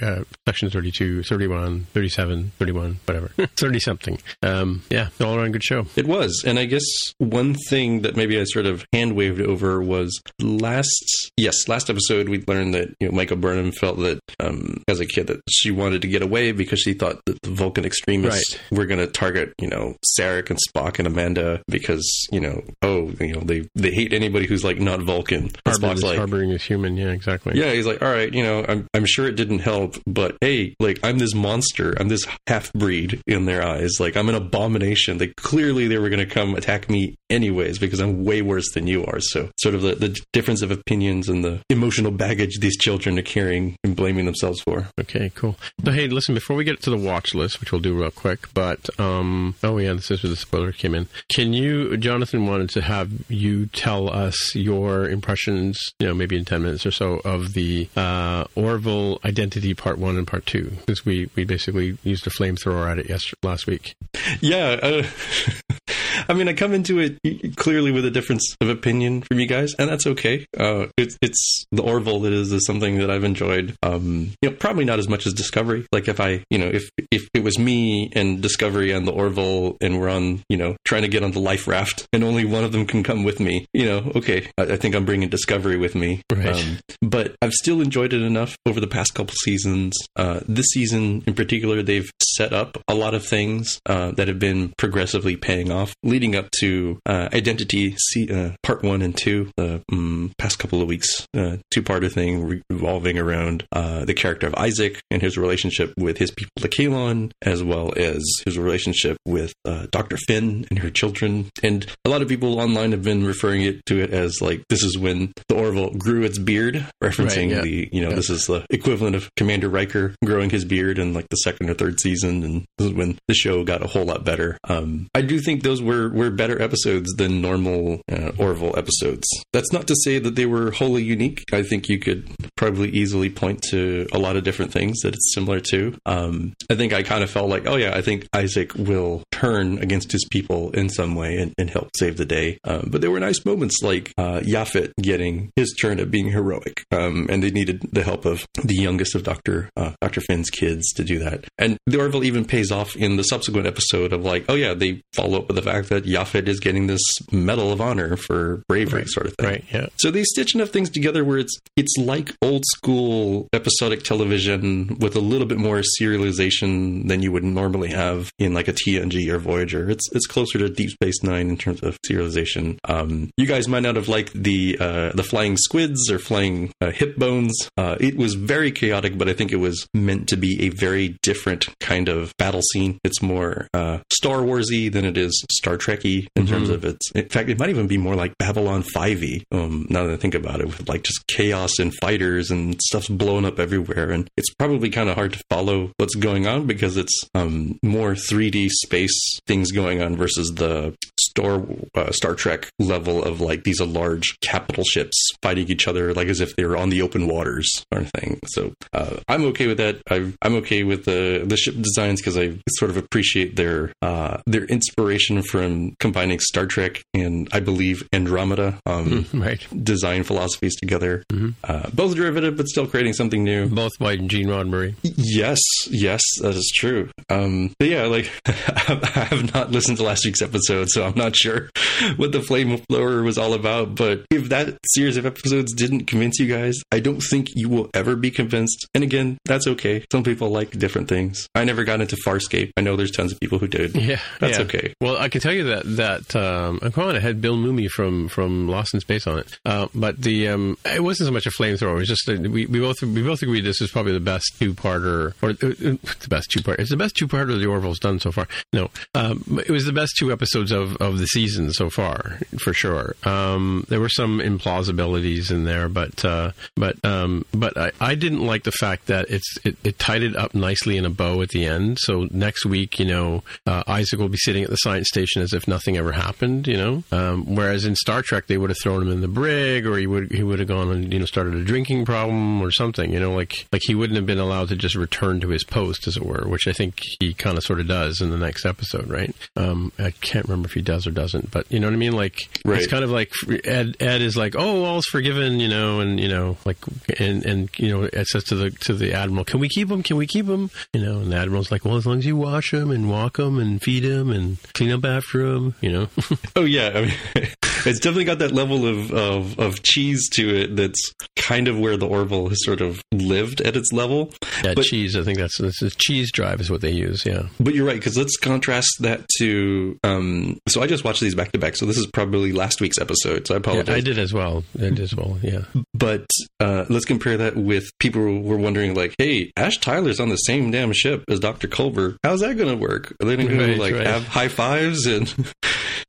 uh, section 32, 31, 37, 31, whatever, [laughs] thirty something. Um, yeah, all around good show. It was, and I guess one thing that maybe I sort of hand waved over was last yes last episode we learned that you know Michael Burnham felt that um, as a kid that she wanted to get away because she thought that the Vulcan extremists right. were going to target you know Sarek and Spock and Amanda because you know oh you know they they hate anybody who's like not Vulcan. Spock's like harboring is human. Yeah, exactly. Yeah, he's like all right, you know I'm I'm sure it didn't help, but hey, like I'm this monster, I'm this half breed in their eyes. Like I'm an abomination. They clearly they were going to come attack me anyways because I'm way worse than you are. So sort of the, the difference of opinions and the emotional baggage these children are carrying and blaming themselves for. Okay, cool. So hey, listen, before we get to the watch list, which we'll do real quick, but um, oh yeah, this is where the spoiler came in. Can you, Jonathan, wanted to have you tell us your impressions, you know, maybe in ten minutes or so, of the uh, Orville Identity Part One and Part Two, because we we basically used a flamethrower at it yesterday last week. Yeah. Uh, [laughs] I mean, I come into it clearly with a difference of opinion from you guys, and that's okay. Uh, it's, it's the Orville that is, is something that I've enjoyed. Um, you know, probably not as much as Discovery. Like if I, you know, if if it was me and Discovery and the Orville, and we're on, you know, trying to get on the life raft, and only one of them can come with me, you know, okay, I, I think I'm bringing Discovery with me. Right. Um, but I've still enjoyed it enough over the past couple seasons. Uh, this season in particular, they've set up a lot of things uh, that have been progressively paying off leading up to uh, Identity C, uh, Part One and Two, the um, past couple of weeks, uh, two-parter thing revolving around uh, the character of Isaac and his relationship with his people, the Kaylon, as well as his relationship with uh, Doctor Finn and her children. And a lot of people online have been referring it to it as like this is when the Orville grew its beard, referencing right, yeah. the you know yeah. this is the equivalent of Commander Riker growing his beard in like the second or third season, and this is when the show got a whole lot better. Um, I do think those were were better episodes than normal uh, Orville episodes. That's not to say that they were wholly unique. I think you could probably easily point to a lot of different things that it's similar to. Um, I think I kind of felt like, oh yeah, I think Isaac will turn against his people in some way and, and help save the day. Um, but there were nice moments like uh, Yaphit getting his turn at being heroic, um, and they needed the help of the youngest of Doctor uh, Doctor Finn's kids to do that. And the Orville even pays off in the subsequent episode of like, oh yeah, they follow up with the fact that Yaphit is getting this Medal of Honor for bravery, right. sort of thing. Right. Yeah. So they stitch enough things together where it's it's like old school episodic television with a little bit more serialization than you would normally have in like a TNG or Voyager. It's it's closer to Deep Space Nine in terms of serialization. Um, you guys might not have liked the uh, the flying squids or flying uh, hip bones. Uh, it was very chaotic, but I think it was meant to be a very different kind of battle scene. It's more uh, Star Warsy than it is Star Trekky in mm-hmm. terms of its. In fact, it might even be more like Babylon 5e. Um, now that I think about it, with like just chaos and fighters and stuff's blowing up everywhere, and it's probably kind of hard to follow what's going on because it's um, more 3D space things going on versus the Star uh, Star Trek level of like these are large capital ships fighting each other like as if they were on the open waters kind of thing. So uh, I'm okay with that. i am okay with the the ship designs because I sort of appreciate their uh, their inspiration from combining Star Trek and I believe Andromeda um, [laughs] right. design philosophies together. Mm-hmm. Uh, both derivative, but still creating something new. Both by Gene Roddenberry. Yes, yes, that is true. Um, but yeah, like [laughs] I have not listened to last week's episode, so I'm not sure [laughs] what the flame flamethrower was all about. But if that series of episodes didn't convince you guys, I don't think you will ever be convinced. And again, that's okay. Some people like different things. I never got into Farscape. I know there's tons of people who did. [laughs] Yeah, that's yeah. okay. Well, I can tell you that that um, I'm calling it had Bill Mumy from from Lost in Space on it. Uh, but the um, it wasn't so much a flamethrower. It was just a, we, we both we both agreed this is probably the best two parter or uh, uh, the best two part. It's the best two parter of the Orville's done so far. No, um, it was the best two episodes of of the season so far for sure. Um, there were some implausibilities in there, but uh, but um, but I, I didn't like the fact that it's it, it, tied it up nicely in a bow at the end. So next week, you know, uh, Isaac will be sitting at the science station as if nothing ever happened. You know, um, whereas in Star Trek they would have thrown him in the brig, or he would he would have gone and you know started a drinking problem or something. You know, like like he wouldn't have been allowed to just return to his post, as it were, which I think he kind of sort of does in the next episode, right? Um, I can't remember if he does or doesn't, but you know what I mean. Like right. it's kind of like Ed. Ed is like, oh, forgiven, you know, and you know, like, and and you know, it says to the to the admiral, can we keep him? Can we keep him? You know, and the admiral's like, well, as long as you wash him and walk him and feed him and clean up after him, you know. [laughs] oh yeah, I mean, [laughs] [laughs] it's definitely got that level of, of of cheese to it. That's kind of where the Orville has sort of lived at its level. Yeah, but, cheese. I think that's, that's a cheese drive is what they use. Yeah, but you're right because let's contrast that to. Um, so I just watched these back to back. So this is probably last week's episode. So I apologize. Yeah, I did as well. I did as well. Yeah. But uh, let's compare that with people who were wondering, like, hey, Ash Tyler's on the same damn ship as Dr. Culber. How's that going to work? Are they going right, to like right. have high fives and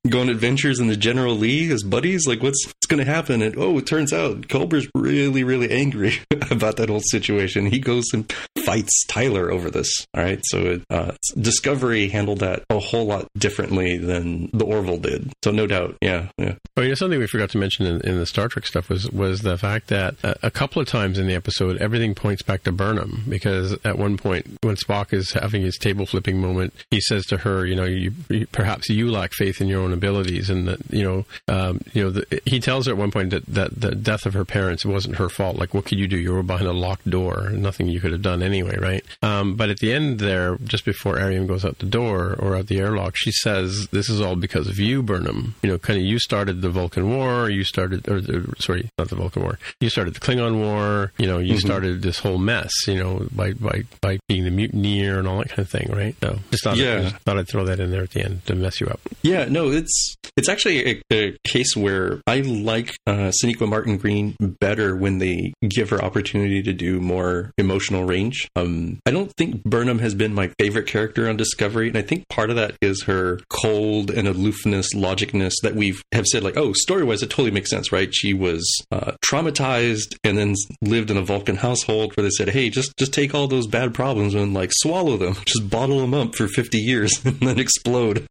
go on adventures in the General Lee as buddies? Like, what's, what's going to happen? And oh, it turns out Culber's really, really angry [laughs] about that whole situation. He goes and fights Tyler over this. All right. So uh, Discovery handled that a whole lot differently than the Orville did. So no doubt. Yeah. Yeah. Oh, know, something we forgot to mention in, in the Star Trek stuff was, was the fact that a couple of times in the episode, everything points back to Burnham because at one point when Spock is having his table flipping moment, he says to her, you know, you, perhaps you lack faith in your own abilities and that, you know, um, you know, the, he tells her at one point that, that the death of her parents wasn't her fault. Like, what could you do? You were behind a locked door. Nothing you could have done anyway, right? Um, but at the end there, just before Airiam goes out the door or out the airlock, she says, "This is all because of you, Burnham. You know, kind of you started the Vulcan War. You started, or the, sorry, not the Vulcan War. You started the Klingon War. You know, you mm-hmm. started this whole mess. You know, by by by being the mutineer and all that kind of thing, right? So just thought, yeah. I, just thought I'd throw that in there at the end to mess you up. Yeah, no, it's it's actually a, a case where I like uh, Martin Green better when they give her opportunity to do more emotional range. Um, I don't think Burnham has been my favorite character on Discovery, and I think part of that is her cold and aloofness, logicness that we have said, like, oh, story wise, it totally makes sense, right? She was uh, traumatized and then lived in a Vulcan household where they said, hey, just just take all those bad problems and like swallow them, [laughs] just bottle them up for 50 years [laughs] and then explode.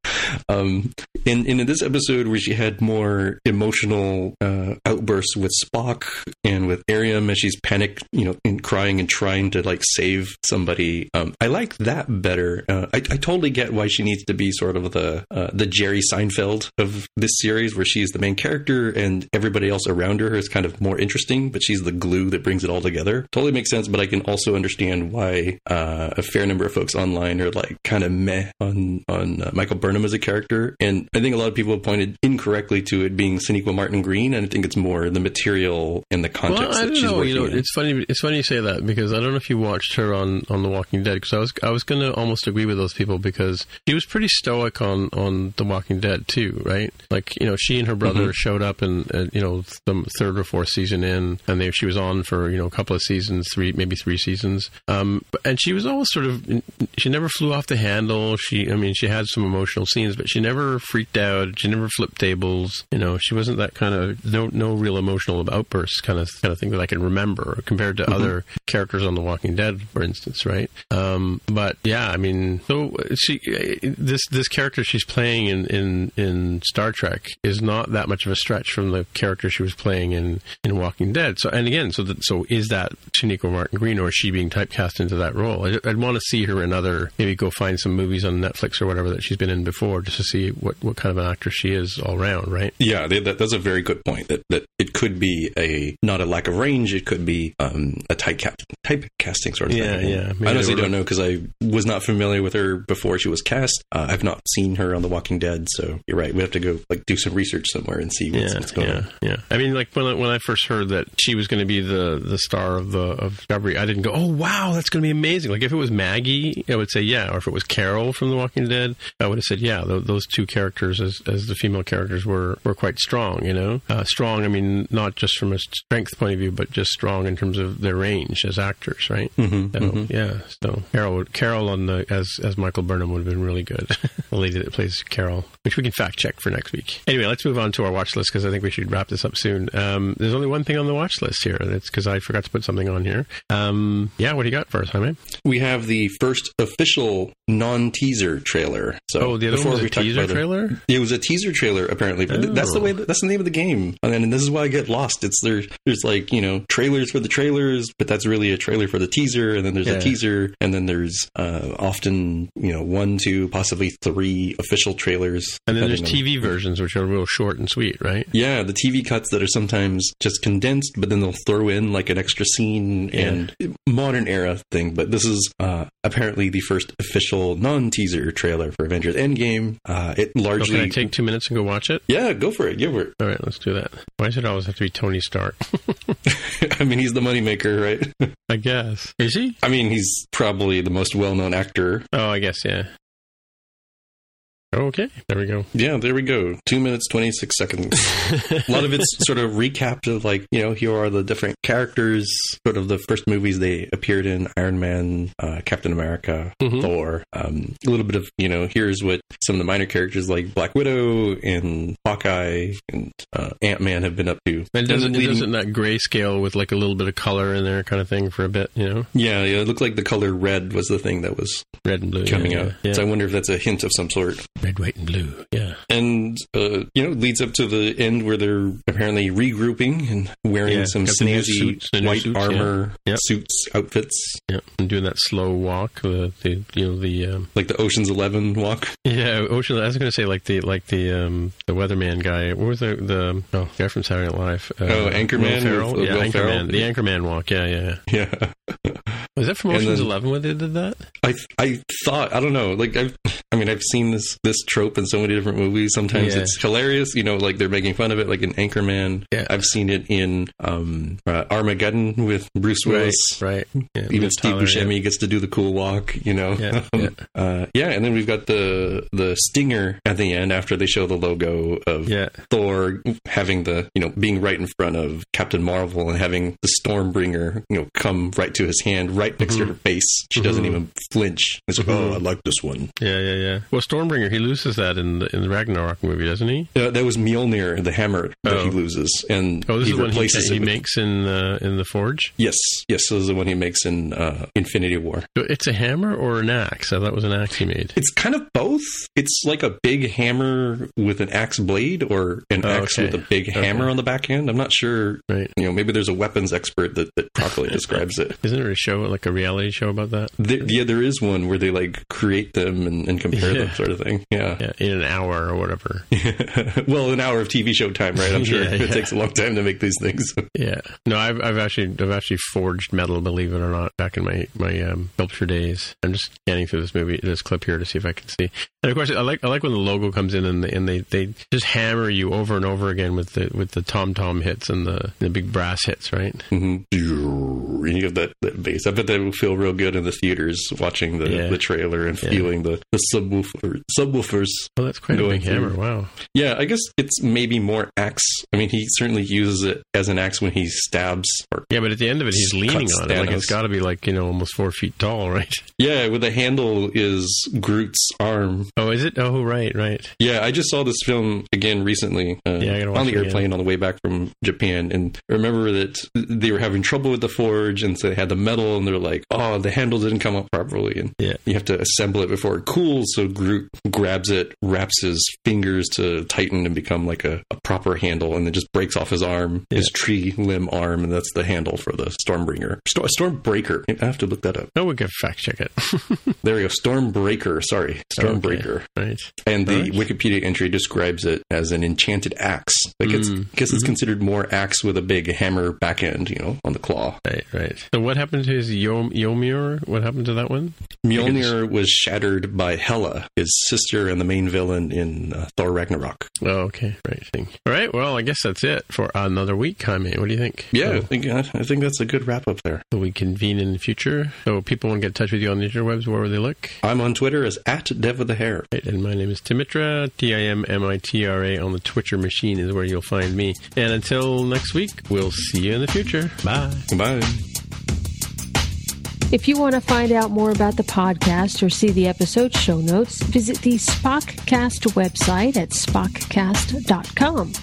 Um, and, and in this episode where she had more emotional uh, outbursts with Spock and with Airiam as she's panicked, you know, and crying and trying to like save somebody. Um, I like that better. Uh, I, I, totally get why she needs to be sort of the uh, the Jerry Seinfeld of this series, where she's the main character and everybody else around her is kind of more interesting, but she's the glue that brings it all together. Totally makes sense, but I can also understand why uh, a fair number of folks online are like kind of meh on on uh, Michael Burnham as a character, and I think a lot of people have pointed incorrectly to it being Sonequa Martin Green, and I think it's more the material and the context well, I don't know. You know, in. it's funny. It's funny you say that because I don't know if you watched her on on The Walking Dead because I was I was going to almost agree with those people because she was pretty stoic on on The Walking Dead too, right? Like you know, she and her brother mm-hmm. showed up in uh, you know the third or fourth season in, and they, she was on for you know a couple of seasons, three maybe three seasons, um, and she was always sort of she never flew off the handle. She I mean she had some emotional scenes, times, but she never freaked out. She never flipped tables. You know, she wasn't that kind of no no real emotional outbursts kind of kind of thing that I can remember compared to mm-hmm. other characters on The Walking Dead, for instance, right? Um, but yeah, I mean, so she this this character she's playing in, in in Star Trek is not that much of a stretch from the character she was playing in in Walking Dead. So and again, so that so is that Sonequa Martin Green or is she being typecast into that role? I, would want to see her in other maybe go find some movies on Netflix or whatever that she's been in before just to see what what kind of an actor she is all around, right? Yeah, that, that's a very good point. That that it could be a not a lack of range. It could be um, a type typecasting sort of yeah, thing. Yeah, I honestly don't know because I was not familiar with her before she was cast. Uh, I've not seen her on The Walking Dead, so you're right. We have to go like do some research somewhere and see what's, yeah, what's going yeah, on. Yeah, I mean, like when I, when I first heard that she was going to be the the star of the of Discovery, I didn't go, "Oh wow, that's going to be amazing!" Like if it was Maggie, I would say yeah, or if it was Carol from The Walking Dead, I would have said yeah. Th- those two characters as as the female characters were were quite strong. You know, uh, strong. I mean, not just from a strength point of view, but just strong in terms of their range as actors, right? Mm-hmm, so, mm-hmm. Yeah. So Carol Carol on the as as Michael Burnham would have been really good. [laughs] the lady that plays Carol, which we can fact check for next week. Anyway, let's move on to our watch list because I think we should wrap this up soon. Um, there's only one thing on the watch list here. That's because I forgot to put something on here. Um, yeah, what do you got for us, Jaime? We have the first official non-teaser trailer. So oh, the other one was a teaser trailer. It, it was a teaser trailer apparently. Oh. That's the way. That's the name of the game, and, and this is why I get lost. It's there. There's like you know trailers for the trailers, but that's really a trailer for the teaser, and then there's yeah. a teaser, and then there's uh, often you know one, two, possibly three official trailers. And then there's TV versions which are real short and sweet, right? Yeah, the TV cuts that are sometimes just condensed, but then they'll throw in like an extra scene yeah. and modern era thing. But this is uh, apparently the first official non-teaser trailer for Avengers Endgame. Uh, it largely. Oh, can I take two minutes and go watch it? Yeah, go for it. Give it. All right, let's do that. Why does it always have to be Tony Stark? [laughs] [laughs] I mean, he's the moneymaker, right? I guess. Is he? I mean, he's probably the most well-known actor. Oh, I guess yeah. Okay, there we go. Yeah, there we go. Two minutes, 26 seconds. a lot of it's [laughs] sort of recapped of like, you know, here are the different characters, sort of the first movies they appeared in Iron Man, uh, Captain America, mm-hmm. Thor. Um, a little bit of, you know, here's what some of the minor characters like Black Widow and Hawkeye and uh, Ant Man have been up to. And doesn't, leading... doesn't that grayscale with like a little bit of color in there kind of thing for a bit, you know? Yeah, yeah. It looked like the color red was the thing that was red and blue coming yeah, out. Yeah. So I wonder if that's a hint of some sort red, white, and blue. Yeah, and uh, you know, leads up to the end where they're apparently regrouping and wearing yeah, some snazzy suits, white suits, armor yeah. suits outfits. Yeah, and doing that slow walk, the, the you know the um, like the Ocean's Eleven walk. Yeah, Ocean. I was going to say like the like the um, the weatherman guy. What was the the oh guy from Saturday Night Live? Uh, oh, Anchorman. With, yeah, Will Anchorman. Ferrell. The Anchorman walk. Yeah, yeah, yeah. [laughs] Was that from Ocean's then, Eleven when they did that? I I thought I don't know. Like I I mean I've seen this this trope in so many different movies. Sometimes Yeah. it's hilarious, you know, like they're making fun of it, like in Anchorman. Yeah. I've seen it in um, uh, Armageddon with Bruce Right, Willis. right. Yeah, Even Steve Tyler, Buscemi gets to do the cool walk, you know. Yeah, [laughs] yeah. uh, yeah, and then we've got the the stinger at the end after they show the logo of Yeah, Thor having the you know being right in front of Captain Marvel and having the Stormbringer you know come right to his hand right next to her face. She doesn't Mhm. even flinch. It's like, oh, I like this one. yeah, yeah, yeah. Well, Stormbringer, he loses that in the in the Ragnarok movie, doesn't he? Uh, that was Mjolnir, the hammer that Oh. he loses, and Oh, this he is the one he, replaces he makes in uh, in the Forge. Yes, yes, this is the one he makes in uh, Infinity War. So It's a hammer or an axe? I thought it was an axe he made. It's kind of both. It's like a big hammer with an axe blade, or an Oh, axe okay. with a big Okay. hammer on the back end. I'm not sure. Right. You know, maybe there's a weapons expert that, that properly [laughs] describes it. Isn't there a show like a reality show about that? There, yeah, there is one where they like create them and, and compare them, sort of thing. Yeah. Yeah, in an hour or whatever. [laughs] well, an hour of TV show time, right? I'm [laughs] sure Yeah, it yeah. takes a long time to make these things. [laughs] Yeah. No, I've I've actually I've actually forged metal, believe it or not, back in my my um, sculpture days. I'm just scanning through this movie, this clip here to see if I can see. And of course, I like I like when the logo comes in and they, and they, they just hammer you over and over again with the with the tom tom hits and the the big brass hits, right? hmm you have that, that bass. I bet that will feel real good in the theaters watching the, yeah. the trailer and feeling the, the subwoofer, subwoofers. Oh, that's quite a big through. hammer. Wow. Yeah, I guess it's maybe more axe. I mean, he certainly uses it as an axe when he stabs. yeah, but at the end of it, he's leaning on it. Like it's got to be like you know almost four feet tall, [laughs] right? Yeah, with the handle is Groot's arm. Oh, is it? Oh, right, right. Yeah, I just saw this film again recently. Uh, yeah, on the airplane on the way back from Japan, and remember that they were having trouble with the forge, and so they had the metal, and they're like, "Oh, the handle didn't come up properly," and yeah. you have to assemble it before it cools. So Groot grabs it, wraps his fingers to tighten and become like a, a proper handle, and then just breaks off his arm, yeah. his tree limb arm, and that's the handle for the Stormbringer. Storm, Stormbreaker. I have to look that up. No, we can fact check it. [laughs] there we go. Stormbreaker. Sorry, Stormbreaker. Okay. Right. And the right. Wikipedia entry describes it as an enchanted axe. Like it's, mm. I guess it's mm-hmm. considered more axe with a big hammer back end, you know, on the claw. Right, right. So what happened to his Yom- Ymir? What happened to that one? Mjolnir was shattered by Hela, his sister and the main villain in uh, Thor Ragnarok. Oh, okay. Right. Thing. All right. Well, I guess that's it for another week, Jaime. What do you think? Yeah, so, I, think, I think that's a good wrap up there. So we convene in the future. So people want to get in touch with you on the interwebs, where will they look? I'm on Twitter as at Dev of the Hair. Right, and my name is Timmitra, T I M M I T R A on the Twitcher machine is where you'll find me. And until next week, we'll see you in the future. Bye. Bye. If you want to find out more about the podcast or see the episode show notes, visit the Spockcast website at spockcast.com.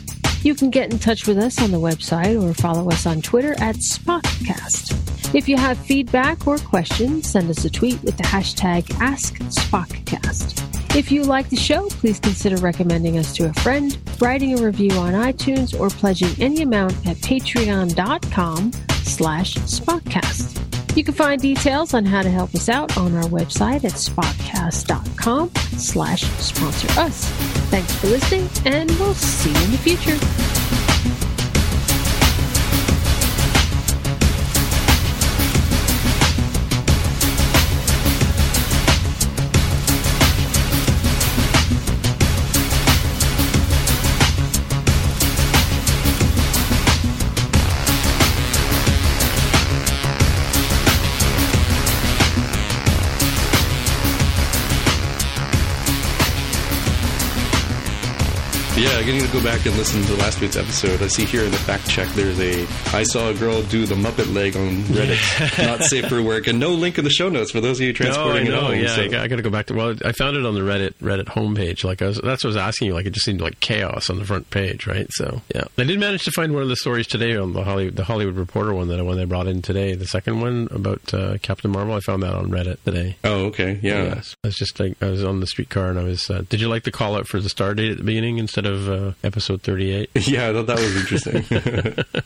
You can get in touch with us on the website or follow us on Twitter at Spockcast. If you have feedback or questions, send us a tweet with the hashtag AskSpockcast. If you like the show, please consider recommending us to a friend, writing a review on iTunes, or pledging any amount at patreon.com slash Spockcast. You can find details on how to help us out on our website at spockcast.com slash sponsor us. Thanks for listening, and we'll see you in the future. Yeah, I'm getting to go back and listen to last week's episode. I see here in the fact check there's a I saw a girl do the Muppet leg on Reddit. Not safe for work, and no link in the show notes for those of you transporting no, I know, it home. Yeah, so. I, got, I got to go back to. Well, I found it on the Reddit Reddit homepage. Like I was, that's what I was asking you. Like it just seemed like chaos on the front page, right? So yeah, I did manage to find one of the stories today on the Hollywood the Hollywood Reporter one that one they brought in today. The second one about uh, Captain Marvel. I found that on Reddit today. Oh, okay, yeah. yeah I was just like I was on the streetcar and I was. Uh, did you like the call out for the star date at the beginning instead of uh, episode? episode 38. [laughs] Yeah, I thought that was interesting.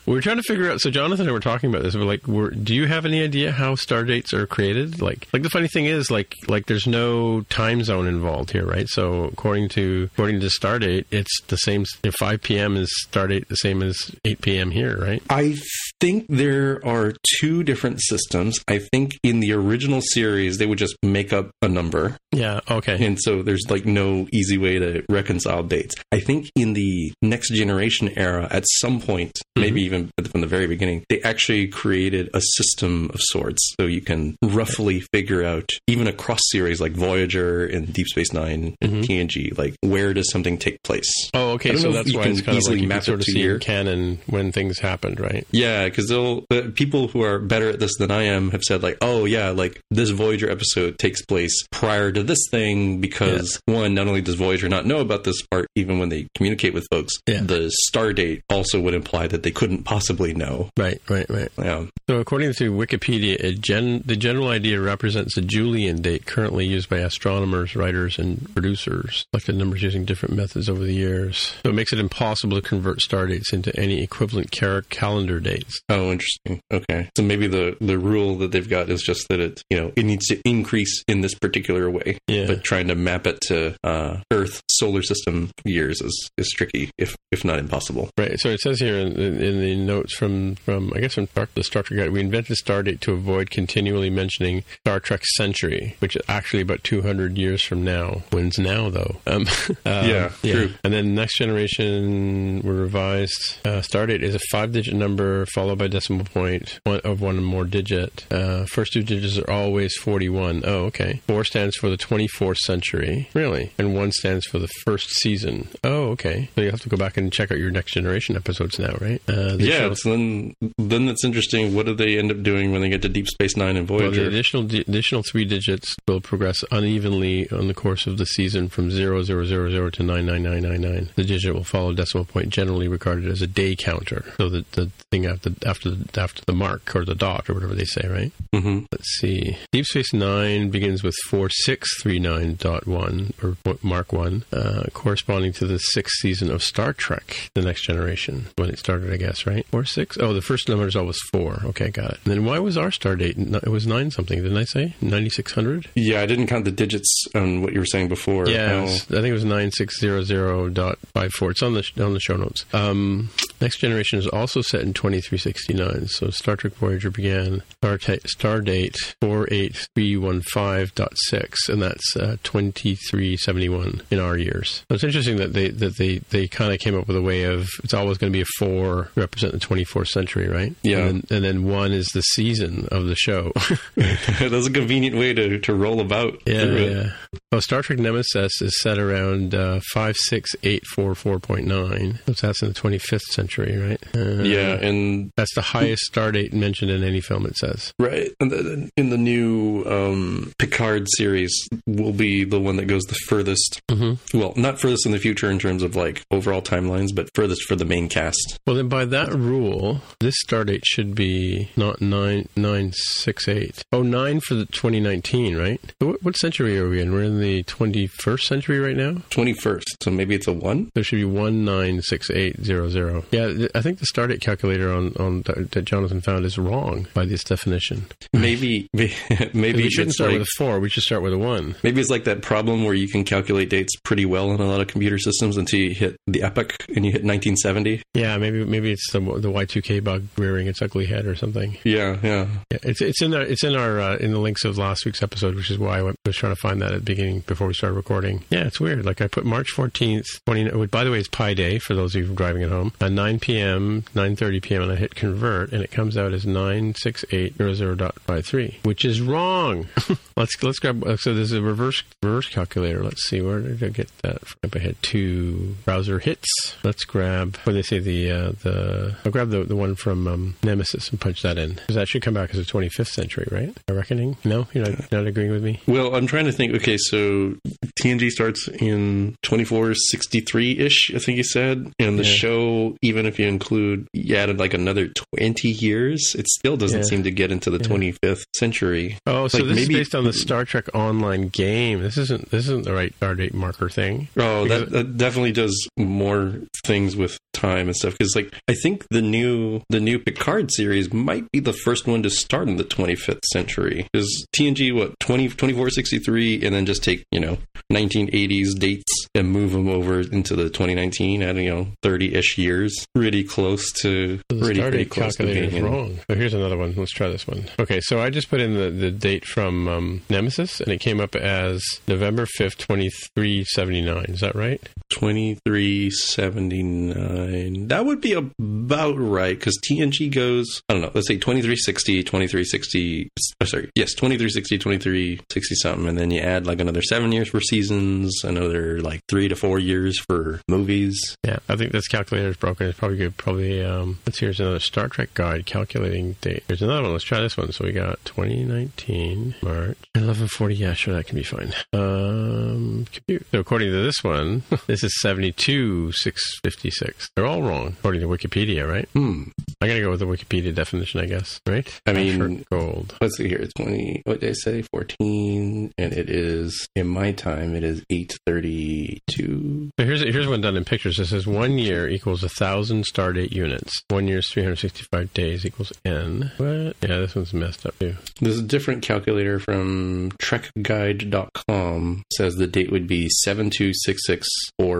we [laughs] [laughs] were trying to figure out. So Jonathan and I were talking about this. We're like, we're, do you have any idea how star dates are created? Like, like the funny thing is, like, like there's no time zone involved here, right? So according to according to Stardate, it's the same. You know, 5 p.m. is Stardate the same as 8 p.m. here, right? I think there are two different systems. I think in the original series they would just make up a number. Yeah. Okay. And so there's like no easy way to reconcile dates. I think in the next generation era, at some point, mm-hmm. maybe even from the very beginning, they actually created a system of sorts. So you can roughly figure out, even across series like Voyager and Deep Space Nine and mm-hmm. TNG, like where does something take place? Oh, okay. So that's why it's kind easily of like you map sort of see your canon when things happened, right? Yeah, because they'll uh, people who are better at this than I am have said like, oh yeah, like this Voyager episode takes place prior to this thing because yeah. one, not only does Voyager not know about this part even when they communicate with folks, yeah. the star date also would imply that they couldn't possibly know. Right, right, right. Yeah. So, according to Wikipedia, gen- the general idea represents a Julian date currently used by astronomers, writers, and producers. Selected numbers using different methods over the years. So, it makes it impossible to convert star dates into any equivalent car- calendar dates. Oh, interesting. Okay. So, maybe the, the rule that they've got is just that it, you know, it needs to increase in this particular way. Yeah. But trying to map it to uh, Earth solar system years is is is tricky, if if not impossible. Right. So it says here in, in the notes from from I guess from the Star Trek guide, we invented Stardate to avoid continually mentioning Star Trek Century, which is actually about 200 years from now. When's now though? Um, [laughs] um, yeah, yeah, true. And then Next Generation were revised. Uh, Stardate is a five-digit number followed by decimal point of one more digit. Uh, first two digits are always 41. Oh, okay. Four stands for the 24th century. Really? And one stands for the first season. Oh, okay. So you have to go back and check out your Next Generation episodes now, right? Uh, yeah. So then, then it's interesting. What do they end up doing when they get to Deep Space Nine and Voyager? Well, the additional the additional three digits will progress unevenly on the course of the season from zero zero zero zero to nine nine nine nine nine. The digit will follow decimal point, generally regarded as a day counter. So the the thing after after the, after the mark or the dot or whatever they say, right? Mm-hmm. Let's see. Deep Space Nine begins with four six three nine dot one or Mark one, uh, corresponding to the sixth season of Star Trek: The Next Generation when it started, I guess, right? Or six. Oh, the first number is always four. Okay, got it. And then why was our star date? It was nine something, didn't I say? Ninety six hundred. Yeah, I didn't count the digits on what you were saying before. Yeah, was, I think it was nine six zero zero dot five four. It's on the on the show notes. Um, Next Generation is also set in twenty three sixty nine. So Star Trek Voyager began star, star date four eight three one five dot six, and that's uh, twenty three seventy one in our years. So it's interesting that they that they they kind of came up with a way of it's always going to be a four represent the twenty fourth century, right? Yeah, and then, and then, one is the season of the show. [laughs] [laughs] that's a convenient way to to roll about. Yeah, yeah. Well, Star Trek Nemesis is set around uh, five six eight four four point nine. So that's in the twenty fifth century, right? Uh, yeah, and that's the highest star date mentioned in any film. It says right. And in the new um, Picard series, will be the one that goes the furthest. Mm-hmm. Well, not furthest in the future in terms of like overall timelines, but furthest for the main cast. Well, then by that rule, this start date should be not nine nine six eight. Oh, nine for the 2019, right? What, what century are we in? We're in the 21st century right now. 21st. So maybe it's a one. There should be one nine six eight zero zero. Yeah, I think the start date calculator on on that Jonathan found is wrong by this definition. Maybe [laughs] maybe we shouldn't start like, with a four. We should start with a one. Maybe it's like that problem where you can calculate dates pretty well on a lot of computer systems until you hit the epoch and you hit 1970. Yeah, maybe maybe it's the the Y2K bug rearing its ugly head or something. Yeah, yeah. yeah it's it's in our it's in our uh, in the links of last week's episode, which is why I went, was trying to find that at the beginning before we started recording. Yeah, it's weird. Like I put March 14th, 20. By the way, it's Pi Day for those of you driving at home. At 9 p.m., 9:30 p.m., and I hit convert, and it comes out as 96800.53, which is wrong. [laughs] let's let's grab. So there's a reverse reverse calculator. Let's see where did I get that? From? I had two browser hits. Let's grab. What they say? The uh, the I'll grab the the one from um, Nemesis and punch that in because that should come back as the 25th century, right? A reckoning? No, you're not, not agreeing with me. Well, I'm trying to think. Okay, so TNG starts in 2463 ish. I think you said, and the yeah. show, even if you include, you added like another 20 years, it still doesn't yeah. seem to get into the yeah. 25th century. Oh, so like this maybe, is based on the Star Trek Online game. This isn't this isn't the right start date marker thing. Oh, that, that definitely does more things with time and stuff because like i think the new the new picard series might be the first one to start in the 25th century. Because tng what 20 2463 and then just take you know 1980s dates and move them over into the 2019 at you know 30-ish years. Pretty close to so pretty, pretty close to being wrong. So here's another one. Let's try this one. Okay so i just put in the, the date from um, nemesis and it came up as november 5th 2379 is that right 2379 that would be about right because TNG goes, I don't know, let's say 2360, 2360, oh, sorry, yes, 2360, 2360 something. And then you add like another seven years for seasons, another like three to four years for movies. Yeah, I think this calculator is broken. It's probably good. Probably, um, let's see, here's another Star Trek guide calculating date. Here's another one. Let's try this one. So we got 2019, March, 1140. Yeah, sure, that can be fine. Um, compute. So according to this one, [laughs] this is 72, 656. They're all wrong according to Wikipedia, right? Hmm. I gotta go with the Wikipedia definition, I guess. Right? I mean, gold. Let's see here. Twenty. What did I say? Fourteen, and it is in my time. It is eight thirty 72. So here's here's one done in pictures. It says one year equals a thousand stardate units. One year's 365 days equals n. What? Yeah, this one's messed up too. There's a different calculator from trekguide.com. Says the date would be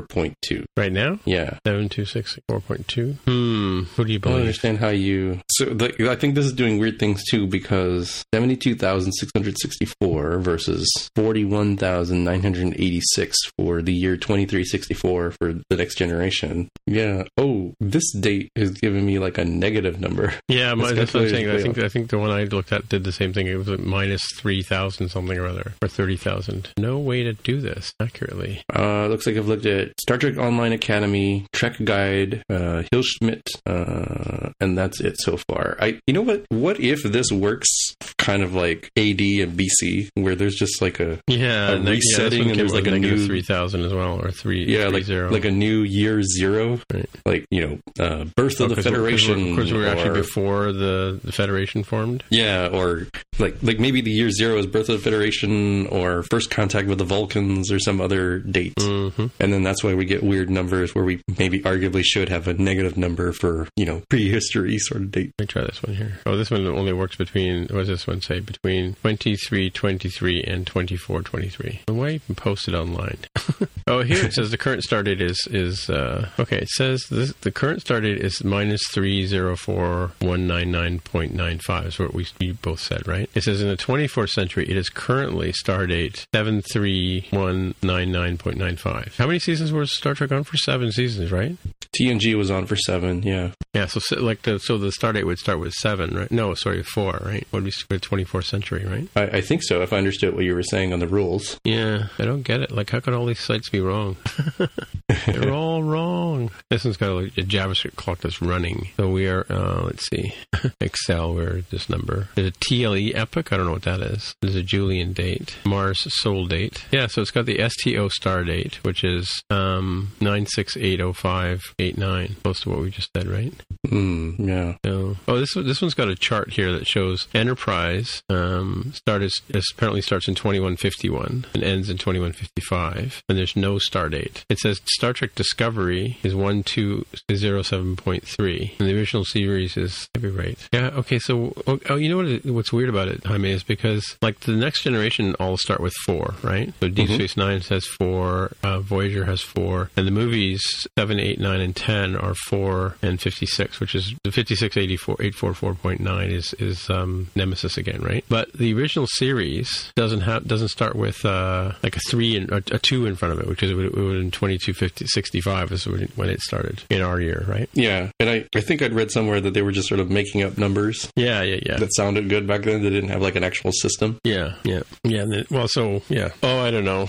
72664.2. Right now? Yeah. 72664.2. Hmm. Who do you I don't understand how you. So the, I think this is doing weird things too because 72,664 versus 41,986 for the year 2364 for the next generation. Yeah. Oh, this date is giving me like a negative number. Yeah, my, that's what I'm saying. I think I think the one I looked at did the same thing. It was at minus three thousand something or other, or thirty thousand. No way to do this accurately. Uh, looks like I've looked at Star Trek Online Academy, Trek Guide, uh, Hilschmidt, uh, and that's it so far. I, you know what? What if this works kind of like AD and BC, where there's just like a Yeah, A resetting one and there's like a new- three thousand as well, or three. yeah, three like zero. like a new year zero, Right. like you know, uh, birth of the Federation, Of course, we were actually before the, the Federation formed. Yeah, or like like maybe the year zero is birth of the Federation or first contact with the Vulcans or some other date. Mm-hmm. And then that's why we get weird numbers where we maybe arguably should have a negative number for, you know, prehistory sort of date. Let me try this one here. Oh, this one only works between, what does this one say? Between 2323 and 2423. Why even post it online? [laughs] oh, here it says the current start date is, is uh, okay, it says this, the current start date is minus 304199.95 is what we you both said, right? It says in the 24th century, it is currently star date 73199.95. How many seasons was Star Trek on for? Seven seasons, right? TNG was on for seven, yeah. Yeah, so like the so the start date would start with seven, right? No, sorry, four, right? Would be twenty fourth century, right? I, I think so, if I understood what you were saying on the rules. Yeah, I don't get it. Like, how could all these sites be wrong? [laughs] They're all wrong. This one's got a, a JavaScript clock that's running. So we are, uh, let's see, [laughs] Excel. Where is this number? There's a TLE epoch. I don't know what that is. There's a Julian date, Mars Sol date. Yeah, so it's got the STO star date, which is um, nine six eight oh five eight nine. Close to what we just said, right? Mm, yeah. No. Oh, this one- this one's got a chart here that shows Enterprise um, start is, is apparently starts in 2151 and ends in 2155, and there's no star date. It says Star Trek Discovery is 1207.3, and the original series is maybe right. Yeah. Okay. So, oh, oh, you know what? What's weird about it, Jaime, is because like the next generation all start with four, right? So Deep Mhm. Space Nine has four, uh, Voyager has four, and the movies seven, eight, nine, and ten are four and which is the fifty-six, eighty-four, eight four four point nine is is um, Nemesis again, right? But the original series doesn't have doesn't start with uh, like a three and a, two in front of it, which is it would, it would in twenty-two fifty sixty-five is when it- started in our year, right? Yeah. And I, I think I'd read somewhere that they were just sort of making up numbers Yeah, yeah, yeah. that sounded good back then. They didn't have like an actual system. Yeah, yeah, yeah. then- Well, so yeah. Oh, I don't know.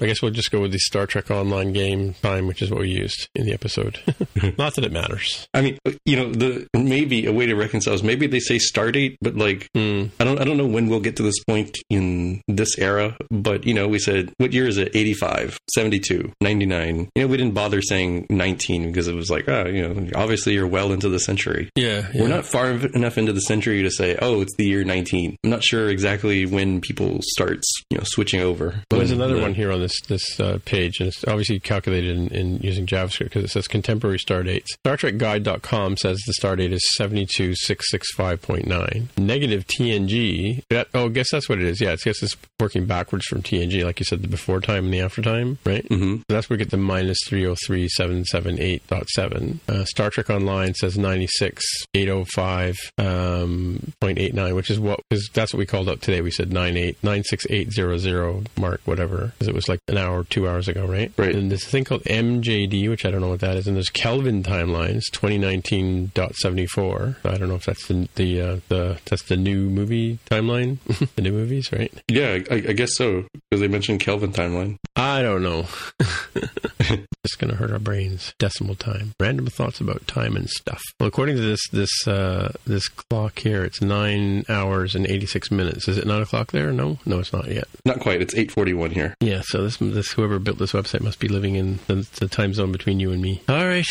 I guess we'll just go with the Star Trek Online game time, which is what we used in the episode. [laughs] Not that it matters. I mean, you know, the maybe a way to reconcile is maybe they say start date, but like Mm. I don't I don't know when we'll get to this point in this era, but you know, we said what year is it? 85, 72, 99. You know, we didn't bother saying 19 because it was like, oh, you know, obviously you're well into the century. Yeah, We're not far enough into the century to say, oh, it's the year 19. I'm not sure exactly when people start, you know, switching over. Well, there's another the- one here on this this uh, page, and it's obviously calculated in, in using JavaScript because it says contemporary star dates. StarTrekGuide.com says the star date is 72665.9. Negative TNG. That, oh, I guess that's what it is. Yeah, it's, I guess it's working backwards from TNG, like you said, the before time and the after time, right? Mhm. So that's where we get the minus 303778.7. Uh, Star Trek Online says 96805.89, um, 0.89, which is what, because that's what we called up today. We said 98 96800 mark, whatever, because it was like an hour, two hours ago, right? Right. And there's a thing called MJD, which I don't know what that is. And there's Kelvin timelines, 2019.74. I don't know if that's the, the, uh, the, that's the new movie timeline, [laughs] the new movies, right? Yeah, I, I guess so because they mentioned Kelvin timeline. I don't know. [laughs] [laughs] Just gonna hurt our brains. Decimal time. Random thoughts about time and stuff. Well, according to this this uh, this clock here, it's nine hours and eighty six minutes. Is it nine o'clock there? No, no, it's not yet. Not quite. It's 841 here. Yeah. So this this whoever built this website must be living in the, the time zone between you and me. All right.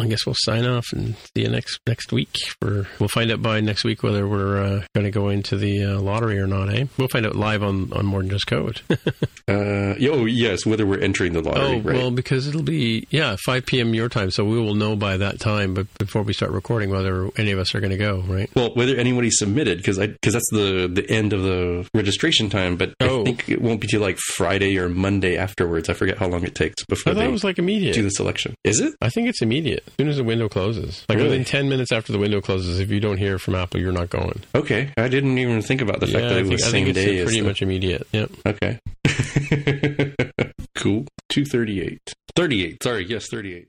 I guess we'll sign off and see you next next week. For we'll find out by next week whether we're uh, going to go into the uh, lottery or not. Eh? We'll find out live on on more than just code. [laughs] uh, oh yes, whether we're entering the lottery. Oh right? well, because it'll be yeah 5 p.m. your time, so we will know by that time. But before we start recording, whether any of us are going to go, right? Well, whether anybody submitted because I because that's the the end of the registration time. But oh. I think it won't be till like Friday or Monday afterwards. I forget how long it takes before I thought it was like immediate. do the selection. Is it? I think it's immediate. As soon as the window closes, like Really? within 10 minutes after the window closes, if you don't hear from Apple, you're not going. Okay, I didn't even think about the fact that I it think, was I same think it's day. as pretty the- much immediate. Yep. Okay. [laughs] cool. Two thirty eight. Thirty eight. Sorry. Yes, thirty eight.